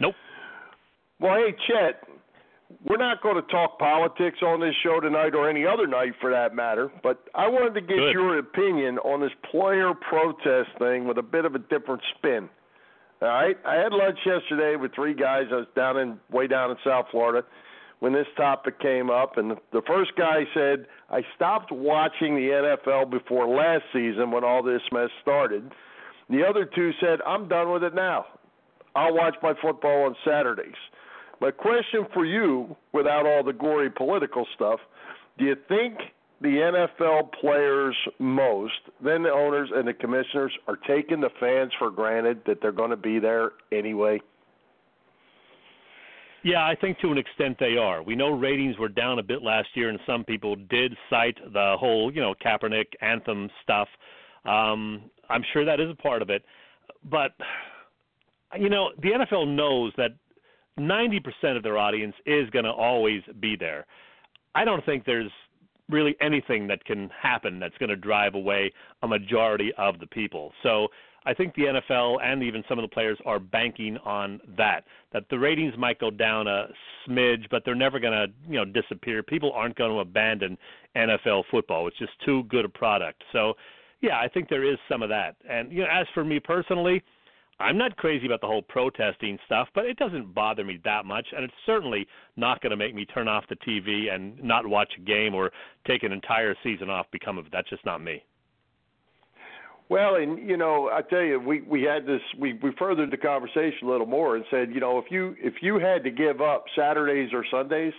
Nope. Well, hey Chet, we're not going to talk politics on this show tonight, or any other night for that matter. But I wanted to get Good. your opinion on this player protest thing with a bit of a different spin. All right, I had lunch yesterday with three guys. I was down in way down in South Florida when this topic came up, and the, the first guy said, "I stopped watching the NFL before last season when all this mess started." The other two said, "I'm done with it now. I'll watch my football on Saturdays." My question for you, without all the gory political stuff, do you think the NFL players most, then the owners and the commissioners, are taking the fans for granted that they're going to be there anyway? Yeah, I think to an extent they are. We know ratings were down a bit last year, and some people did cite the whole, you know, Kaepernick anthem stuff. Um, I'm sure that is a part of it, but you know, the NFL knows that 90% of their audience is going to always be there. I don't think there's really anything that can happen that's going to drive away a majority of the people. So I think the NFL and even some of the players are banking on that. That the ratings might go down a smidge, but they're never going to, you know, disappear. People aren't going to abandon NFL football. It's just too good a product. So, yeah, I think there is some of that. And you know, as for me personally, I'm not crazy about the whole protesting stuff, but it doesn't bother me that much, and it's certainly not going to make me turn off the TV and not watch a game or take an entire season off. Become of that's just not me. Well, and you know, I tell you, we we had this. We we furthered the conversation a little more and said, you know, if you if you had to give up Saturdays or Sundays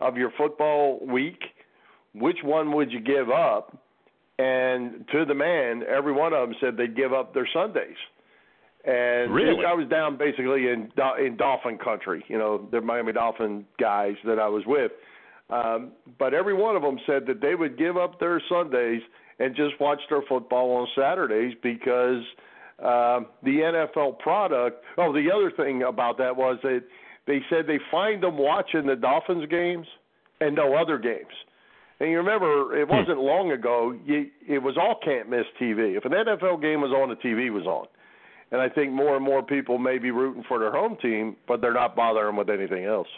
of your football week, which one would you give up? And to the man, every one of them said they'd give up their Sundays. And Really? I was down basically in in Dolphin country, you know, the Miami Dolphin guys that I was with. Um, but every one of them said that they would give up their Sundays and just watch their football on Saturdays because uh, the NFL product. Oh, the other thing about that was that they said they find them watching the Dolphins games and no other games. And you remember, it wasn't long ago. You, it was all can't miss TV. If an NFL game was on, the TV was on. And I think more and more people may be rooting for their home team, but they're not bothering with anything else.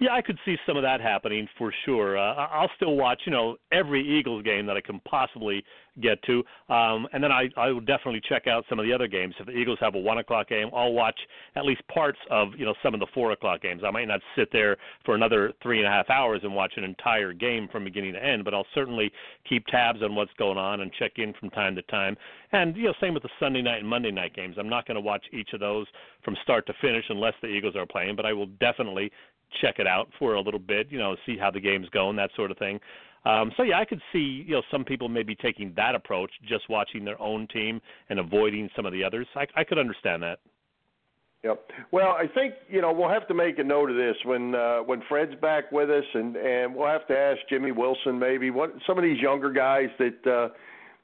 Yeah, I could see some of that happening for sure. Uh, I'll still watch, you know, every Eagles game that I can possibly get to, um, and then I I will definitely check out some of the other games. If the Eagles have a one o'clock game, I'll watch at least parts of you know some of the four o'clock games. I might not sit there for another three and a half hours and watch an entire game from beginning to end, but I'll certainly keep tabs on what's going on and check in from time to time. And you know, same with the Sunday night and Monday night games. I'm not going to watch each of those from start to finish unless the Eagles are playing, but I will definitely check it out for a little bit, you know, see how the game's going, that sort of thing. Um, so yeah, I could see you know some people maybe taking that approach, just watching their own team and avoiding some of the others. I, I could understand that. Yep. Well, I think you know we'll have to make a note of this when uh, when Fred's back with us, and and we'll have to ask Jimmy Wilson maybe what some of these younger guys that uh,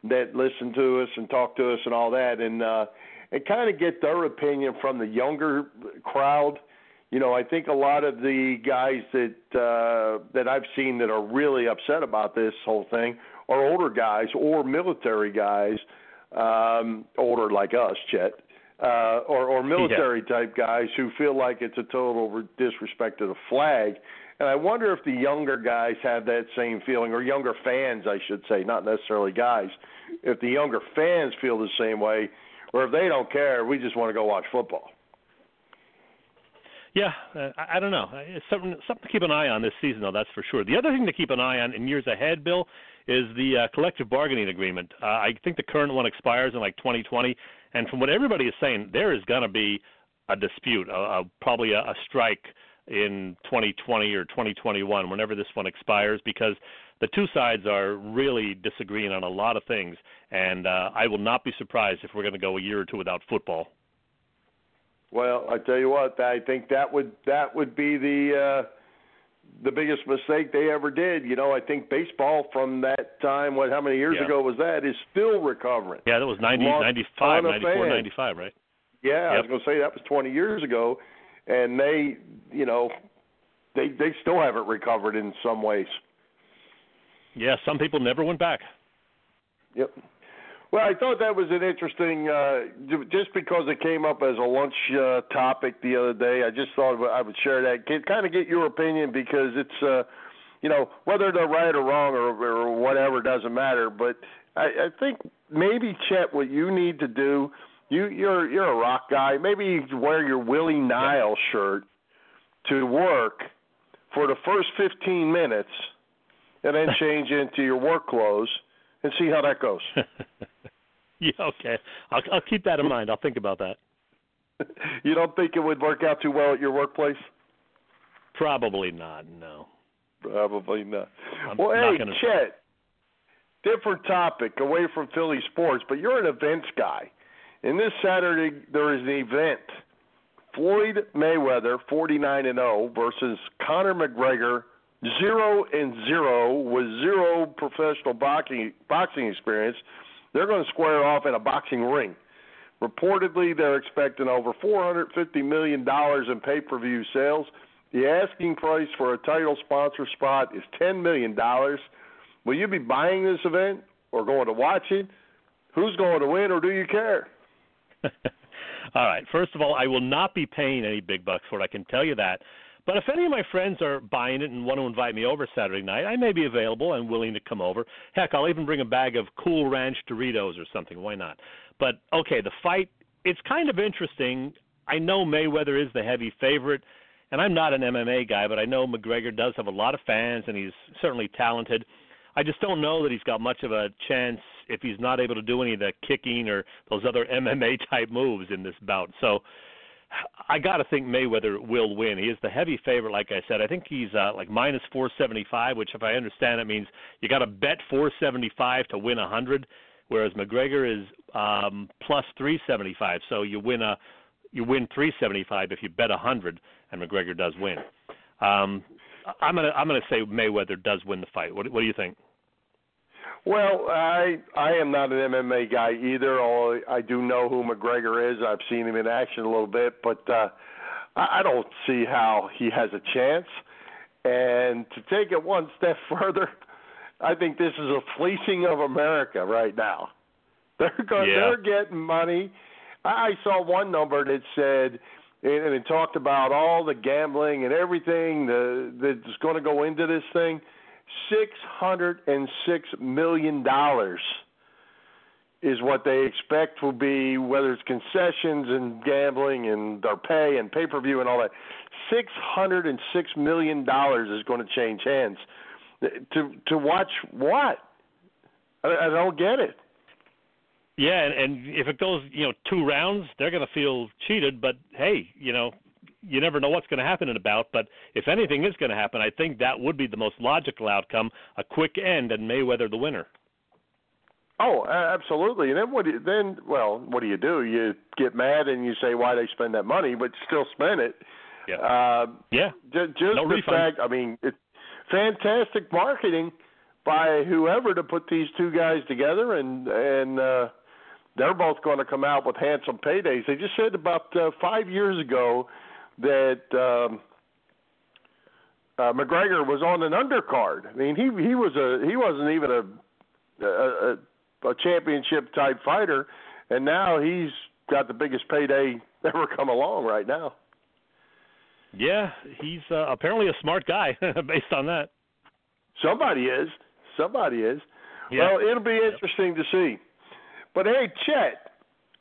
that listen to us and talk to us and all that, and uh, and kind of get their opinion from the younger crowd. You know, I think a lot of the guys that uh, that I've seen that are really upset about this whole thing are older guys or military guys, um, older like us, Chet, uh, or, or military type guys who feel like it's a total disrespect to the flag. And I wonder if the younger guys have that same feeling, or younger fans, I should say, not necessarily guys. If the younger fans feel the same way, or if they don't care, we just want to go watch football. Yeah, uh, I, I don't know. It's something something to keep an eye on this season, though. That's for sure. The other thing to keep an eye on in years ahead, Bill, is the uh, collective bargaining agreement. Uh, I think the current one expires in like 2020, and from what everybody is saying, there is going to be a dispute, a, a, probably a, a strike in 2020 or 2021, whenever this one expires, because the two sides are really disagreeing on a lot of things, and uh, I will not be surprised if we're going to go a year or two without football. Well, I tell you what, I think that would that would be the uh, the biggest mistake they ever did. You know, I think baseball from that time, what how many years Yeah. ago was that, is still recovering. Yeah, that was 90, Lost 95, 94, 95, right? Yeah, I was going to say that was 20 years ago, and they, you know, they they still haven't recovered in some ways. Yeah, some people never went back. Yep. Well, I thought that was an interesting, uh, just because it came up as a lunch uh, topic the other day. I just thought I would share that, kind of get your opinion because it's, uh, you know, whether they're right or wrong or, or whatever doesn't matter. But I, I think maybe Chet, what you need to do, you you're you're a rock guy. Maybe you wear your Willie Nile shirt to work for the first 15 minutes, and then change into your work clothes and see how that goes. yeah, okay. I'll, I'll keep that in mind. I'll think about that. you don't think it would work out too well at your workplace? Probably not. No. Probably not. I'm well, not hey, gonna- Chet, different topic away from Philly sports, but you're an events guy. And this Saturday there is an event. Floyd Mayweather, 49 and 0, versus Conor McGregor, 0 and 0 with zero professional boxing boxing experience. They're going to square off in a boxing ring. Reportedly, they're expecting over 450 million dollars in pay-per-view sales. The asking price for a title sponsor spot is 10 million dollars. Will you be buying this event or going to watch it? Who's going to win, or do you care? all right. First of all, I will not be paying any big bucks for it. I can tell you that. But if any of my friends are buying it and want to invite me over Saturday night, I may be available and willing to come over. Heck, I'll even bring a bag of Cool Ranch Doritos or something. Why not? But okay, the fight, it's kind of interesting. I know Mayweather is the heavy favorite, and I'm not an MMA guy, but I know McGregor does have a lot of fans, and he's certainly talented. I just don't know that he's got much of a chance if he's not able to do any of the kicking or those other MMA type moves in this bout. So I got to think Mayweather will win. He is the heavy favorite, like I said. I think he's uh, like minus 475, which, if I understand it, means you got to bet 475 to win a 100, whereas McGregor is um, plus 375. So you win a you win 375 if you bet a 100, and McGregor does win. Um, I'm gonna I'm gonna say Mayweather does win the fight. What, what do you think? Well, I I am not an MMA guy either. Although I do know who McGregor is. I've seen him in action a little bit, but uh, I, I don't see how he has a chance. And to take it one step further, I think this is a fleecing of America right now. They're going, Yeah. they're getting money. I I saw one number that said, and and it talked about all the gambling and everything the, that's going to go into this thing. Six hundred and six million dollars is what they expect will be, whether it's concessions and gambling and their pay and pay per view and all that. Six hundred and six million dollars is going to change hands. To to watch what? I, I don't get it. Yeah, and, and if it goes, you know, two rounds, they're going to feel cheated. But hey, you know, you never know what's going to happen in a bout. But if anything is going to happen, I think that would be the most logical outcome: a quick end and Mayweather the winner. Oh, absolutely. And then what? Do you, then well, what do you do? You get mad and you say why they spend that money, but still spend it. Yeah. Uh, Yeah. just just No the refund. fact. I mean, it's fantastic marketing by whoever to put these two guys together, and and uh, they're both going to come out with handsome paydays. They just said about uh, five years ago that. Um, uh, McGregor was on an undercard. I mean, he he was a he wasn't even a a, a championship type fighter, and now he's got the biggest payday ever come along right now. Yeah, he's uh, apparently a smart guy based on that. Somebody is, somebody is. Yeah. Well, it'll be interesting to see. But hey, Chet,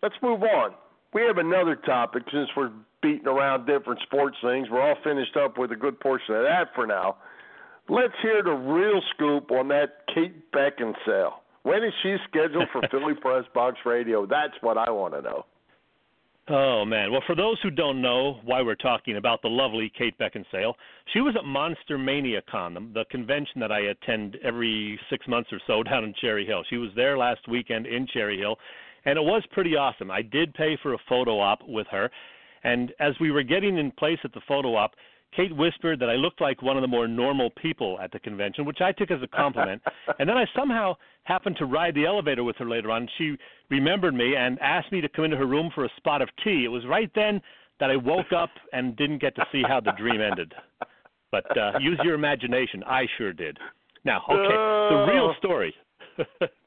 let's move on. We have another topic since we're beating around different sports things. We're all finished up with a good portion of that for now. Let's hear the real scoop on that Kate Beckinsale. When is she scheduled for Philly Press Box Radio? That's what I want to know. Oh man! Well, for those who don't know why we're talking about the lovely Kate Beckinsale, she was at Monster Mania Con, the, the convention that I attend every six months or so down in Cherry Hill. She was there last weekend in Cherry Hill, and it was pretty awesome. I did pay for a photo op with her, and as we were getting in place at the photo op, Kate whispered that I looked like one of the more normal people at the convention, which I took as a compliment. and then I somehow happened to ride the elevator with her later on. She remembered me and asked me to come into her room for a spot of tea. It was right then that I woke up and didn't get to see how the dream ended. But uh, use your imagination. I sure did. Now, okay, the real story.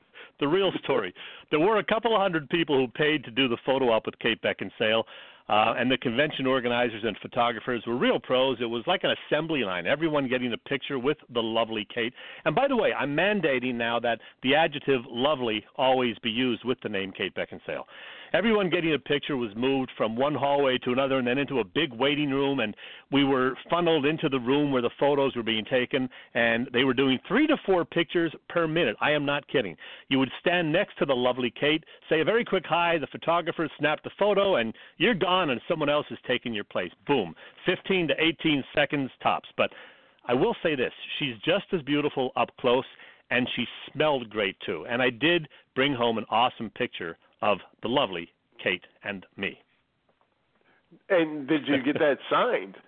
the real story. There were a couple of hundred people who paid to do the photo op with Kate Beckinsale. Uh, and the convention organizers and photographers were real pros. It was like an assembly line, everyone getting a picture with the lovely Kate. And by the way, I'm mandating now that the adjective lovely always be used with the name Kate Beckinsale everyone getting a picture was moved from one hallway to another and then into a big waiting room and we were funneled into the room where the photos were being taken and they were doing 3 to 4 pictures per minute. I am not kidding. You would stand next to the lovely Kate, say a very quick hi, the photographer snapped the photo and you're gone and someone else is taking your place. Boom. 15 to 18 seconds tops. But I will say this, she's just as beautiful up close and she smelled great too. And I did bring home an awesome picture of the lovely Kate and me. And did you get that signed?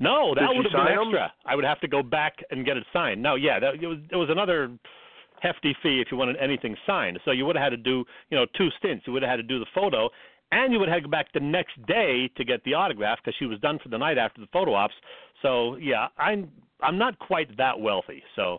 No, that would have been extra. I would have to go back and get it signed. No, yeah, that, it was it was another hefty fee if you wanted anything signed. So you would have had to do, you know, two stints. You would have had to do the photo, and you would have to go back the next day to get the autograph because she was done for the night after the photo ops. So yeah, I'm I'm not quite that wealthy. So,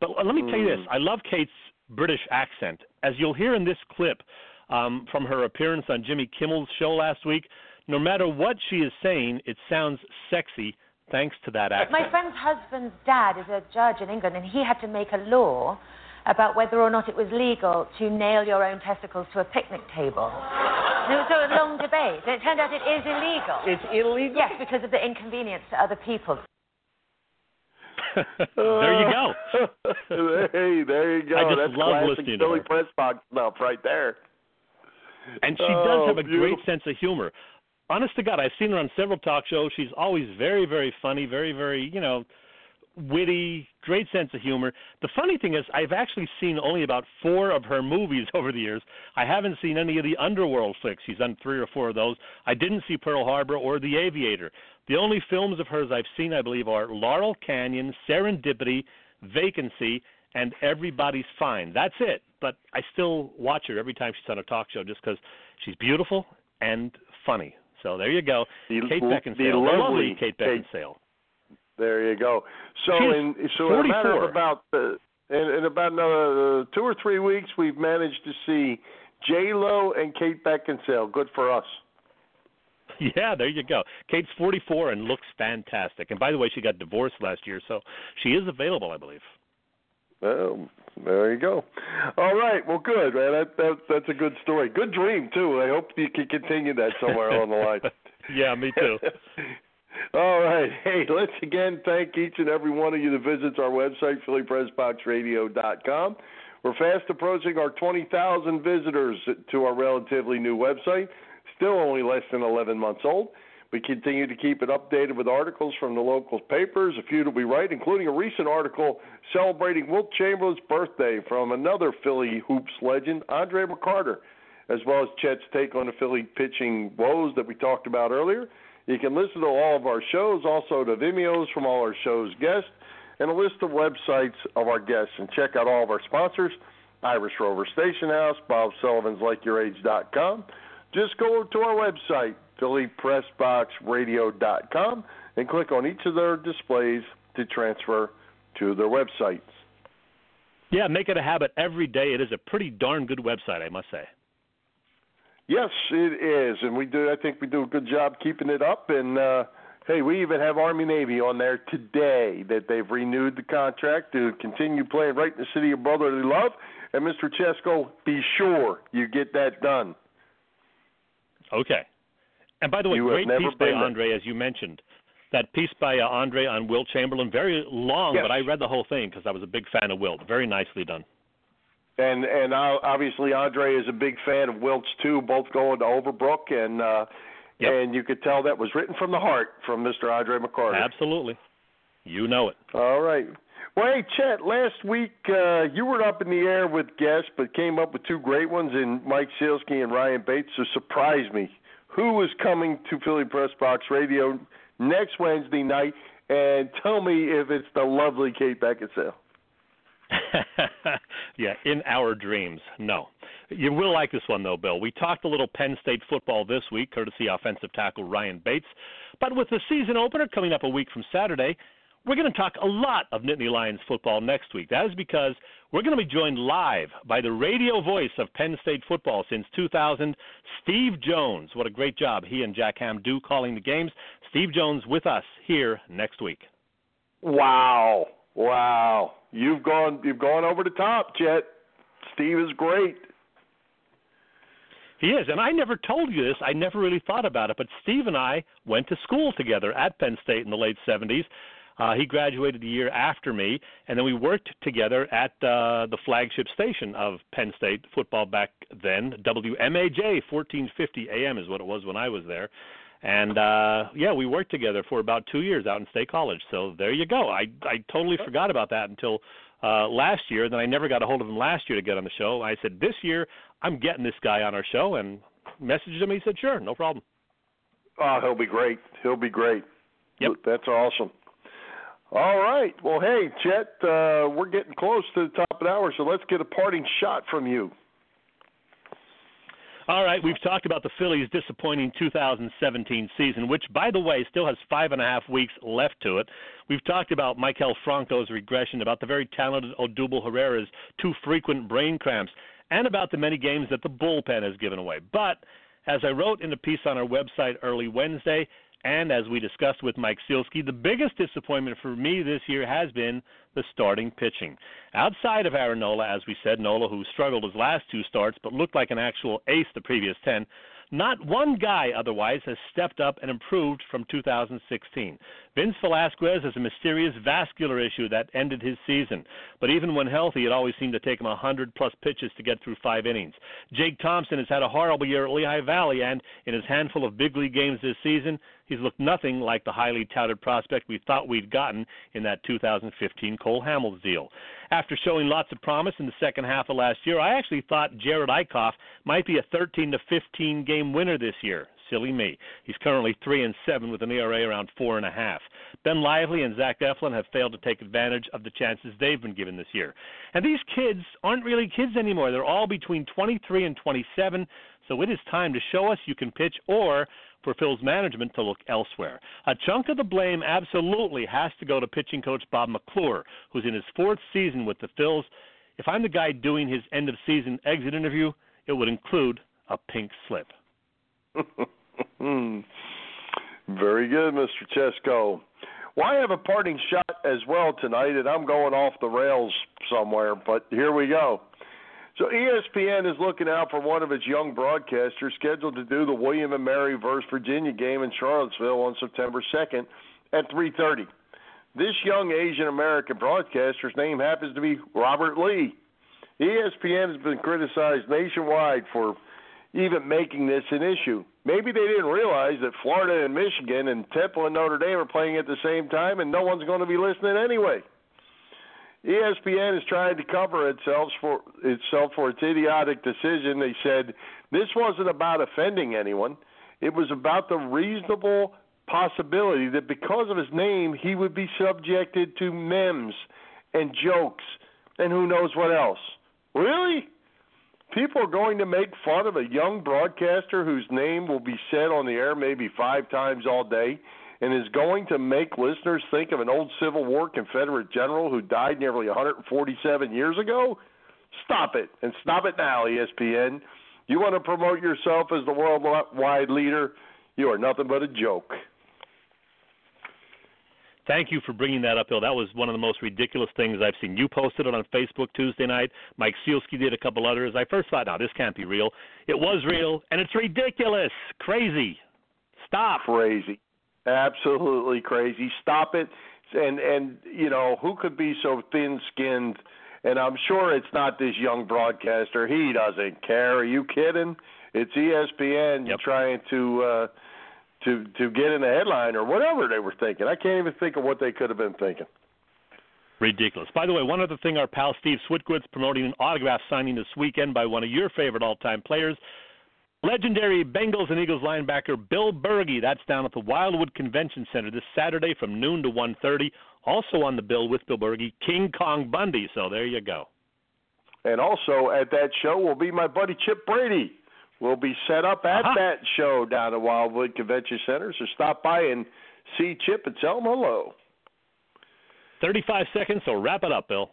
but let me tell you hmm. this: I love Kate's British accent, as you'll hear in this clip um, from her appearance on Jimmy Kimmel's show last week. No matter what she is saying, it sounds sexy thanks to that accent. My friend's husband's dad is a judge in England, and he had to make a law about whether or not it was legal to nail your own testicles to a picnic table. There was a long debate. and It turned out it is illegal. It's illegal. Yes, because of the inconvenience to other people. there you go. there you go. I just That's love classic listening to her. press box stuff right there. And she Oh, does have a oh, beautiful. great sense of humor. Honest to God, I've seen her on several talk shows. She's always very, very funny, very, very, you know, witty, great sense of humor. The funny thing is, I've actually seen only about four of her movies over the years. I haven't seen any of the underworld flicks. She's done three or four of those. I didn't see Pearl Harbor or The Aviator. The only films of hers I've seen, I believe, are Laurel Canyon, Serendipity, Vacancy, and Everybody's Fine. That's it. But I still watch her every time she's on a talk show just because she's beautiful and funny. So there you go. The, Kate Beckinsale. The lovely lovely Kate Kate Beckinsale. There you go. So She's in so in a matter 44. of about uh, in, in about another uh, two or three weeks, we've managed to see J Lo and Kate Beckinsale. Good for us. Yeah, there you go. Kate's 44 and looks fantastic. And by the way, she got divorced last year, so she is available, I believe. Well, there you go. All right. Well, good, man. That, that that's a good story. Good dream too. I hope you can continue that somewhere along the line. Yeah, me too. All right. Hey, let's again thank each and every one of you that visits our website, PhillyPressBoxRadio.com. We're fast approaching our 20,000 visitors to our relatively new website, still only less than 11 months old. We continue to keep it updated with articles from the local papers, a few that we write, including a recent article celebrating Wilt Chamberlain's birthday from another Philly hoops legend, Andre McCarter, as well as Chet's take on the Philly pitching woes that we talked about earlier. You can listen to all of our shows, also to Vimeos from all our shows' guests, and a list of websites of our guests. And check out all of our sponsors Irish Rover Station House, Bob Sullivan's LikeYourAge.com. Just go to our website, PhillyPressBoxRadio.com, and click on each of their displays to transfer to their websites. Yeah, make it a habit every day. It is a pretty darn good website, I must say. Yes, it is, and we do. I think we do a good job keeping it up. And uh, hey, we even have Army Navy on there today that they've renewed the contract to continue playing right in the city of brotherly love. And Mr. Chesko, be sure you get that done. Okay. And by the way, You great piece by there. Andre, as you mentioned. That piece by uh, Andre on Wilt Chamberlain, very long, Yes. but I read the whole thing because I was a big fan of Wilt. Very nicely done. and and obviously Andre is a big fan of Wilt's too. Both going to Overbrook, and uh, Yep. and you could tell that was written from the heart from Mr. Andre McCarter. Absolutely. You know it. All right. Well, hey, Chet, last week uh, you were up in the air with guests, but came up with two great ones in Mike Sielski and Ryan Bates, so surprise me. Who is coming to Philly Press Box Radio next Wednesday night? And tell me if it's the lovely Kate Beckinsale. yeah, in our dreams. No. You will like this one, though, Bill. We talked a little Penn State football this week, courtesy offensive tackle Ryan Bates. But with the season opener coming up a week from Saturday, we're going to talk a lot of Nittany Lions football next week. That is because we're going to be joined live by the radio voice of Penn State football since 2000, Steve Jones. What a great job he and Jack Ham do calling the games. Steve Jones with us here next week. Wow. Wow. You've gone you've gone over the top, Chet. Steve is great. He is, and I never told you this. I never really thought about it, but Steve and I went to school together at Penn State in the late 70s. Uh, he graduated a year after me, and then we worked together at uh, the flagship station of Penn State football back then. WMAJ 1450 AM is what it was when I was there. And uh yeah, we worked together for about two years out in State College. So there you go. I I totally forgot about that until uh last year. Then I never got a hold of him last year to get on the show. I said this year I'm getting this guy on our show, and messaged him. He said sure, no problem. Oh, he'll be great. He'll be great. Yep. That's awesome. All right. Well, hey, Chet, uh, we're getting close to the top of the hour, so let's get a parting shot from you. All right, we've talked about the Phillies' disappointing 2017 season, which, by the way, still has five and a half weeks left to it. We've talked about Maikel Franco's regression, about the very talented Odubel Herrera's too frequent brain cramps, and about the many games that the bullpen has given away. But as I wrote in a piece on our website early Wednesday, and as we discussed with Mike Sielski, the biggest disappointment for me this year has been the starting pitching. Outside of Aaron Nola, as we said, Nola, who struggled his last two starts but looked like an actual ace the previous 10, not one guy otherwise has stepped up and improved from 2016. Vince Velasquez has a mysterious vascular issue that ended his season, but even when healthy, it always seemed to take him a 100 plus pitches to get through five innings. Jake Thompson has had a horrible year at Lehigh Valley, and in his handful of big league games this season, he's looked nothing like the highly touted prospect we thought we'd gotten in that 2015 Cole Hamels deal. After showing lots of promise in the second half of last year, I actually thought Jerad Eickhoff might be a 13 to 15 game winner this year. Silly me. He's currently three and seven with an ERA around four and a half. Ben Lively and Zach Eflin have failed to take advantage of the chances they've been given this year. And these kids aren't really kids anymore. They're all between 23 and 27. So it is time to show us you can pitch or for Phil's management to look elsewhere. A chunk of the blame absolutely has to go to pitching coach Bob McClure, who's in his fourth season with the Phils. If I'm the guy doing his end of season exit interview, it would include a pink slip. Very good, Mr. Chesko. Well, I have a parting shot as well tonight, and I'm going off the rails somewhere, but here we go. So ESPN is looking out for one of its young broadcasters scheduled to do the William and Mary versus Virginia game in Charlottesville on September 2nd at 3:30. This young Asian American broadcaster's name happens to be Robert Lee. ESPN has been criticized nationwide for even making this an issue. Maybe they didn't realize that Florida and Michigan and Temple and Notre Dame are playing at the same time and no one's going to be listening anyway. ESPN is trying to cover itself for itself for its idiotic decision. They said this wasn't about offending anyone. It was about the reasonable possibility that because of his name, he would be subjected to memes and jokes and who knows what else. Really? People are going to make fun of a young broadcaster whose name will be said on the air maybe five times all day and is going to make listeners think of an old Civil War Confederate general who died nearly 147 years ago? Stop it, and stop it now, ESPN. You want to promote yourself as the worldwide leader? You are nothing but a joke. Thank you for bringing that up, Bill. That was one of the most ridiculous things I've seen. You posted it on Facebook Tuesday night. Mike Sielski did a couple others. I first thought, no, this can't be real. It was real, and it's ridiculous. Crazy. Stop. Crazy. Absolutely crazy. Stop it. And and you know who could be so thin-skinned And I'm sure it's not this young broadcaster. He doesn't care. Are you kidding? It's ESPN Yep. trying to uh, to to get in the headline or whatever they were thinking. I can't even think of what they could have been thinking. Ridiculous. By the way, one other thing our pal Steve Switgood's promoting an autograph signing this weekend by one of your favorite all time players. Legendary Bengals and Eagles linebacker Bill Bergey. That's down at the Wildwood Convention Center this Saturday from noon to 1:30. Also on the bill with Bill Bergey, King Kong Bundy. So there you go. And also at that show will be my buddy Chip Brady. We'll be set up at Uh-huh. that show down at Wildwood Convention Center. So stop by and see Chip and tell him hello. 35 seconds, so wrap it up, Bill.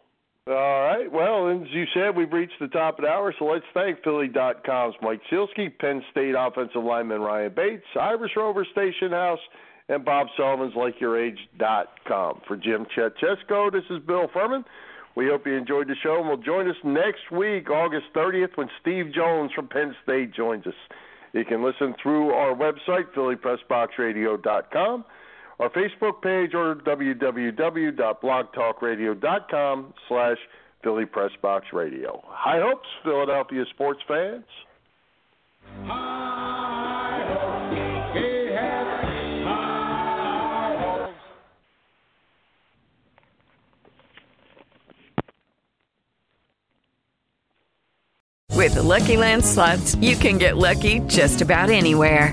All right. Well, as you said, we've reached the top of the hour, so let's thank Philly.com's Mike Sielski, Penn State offensive lineman Ryan Bates, Irish Rover Station House, and Bob Sullivan's LikeYourAge.com. For Jim Chechesko, this is Bill Furman. We hope you enjoyed the show, and will join us next week, August 30th, when Steve Jones from Penn State joins us. You can listen through our website, PhillyPressBoxRadio.com, our Facebook page, or www.blogtalkradio.com slash Philly Press Box Radio. High hopes, Philadelphia sports fans. With the Lucky Land slots, you can get lucky just about anywhere.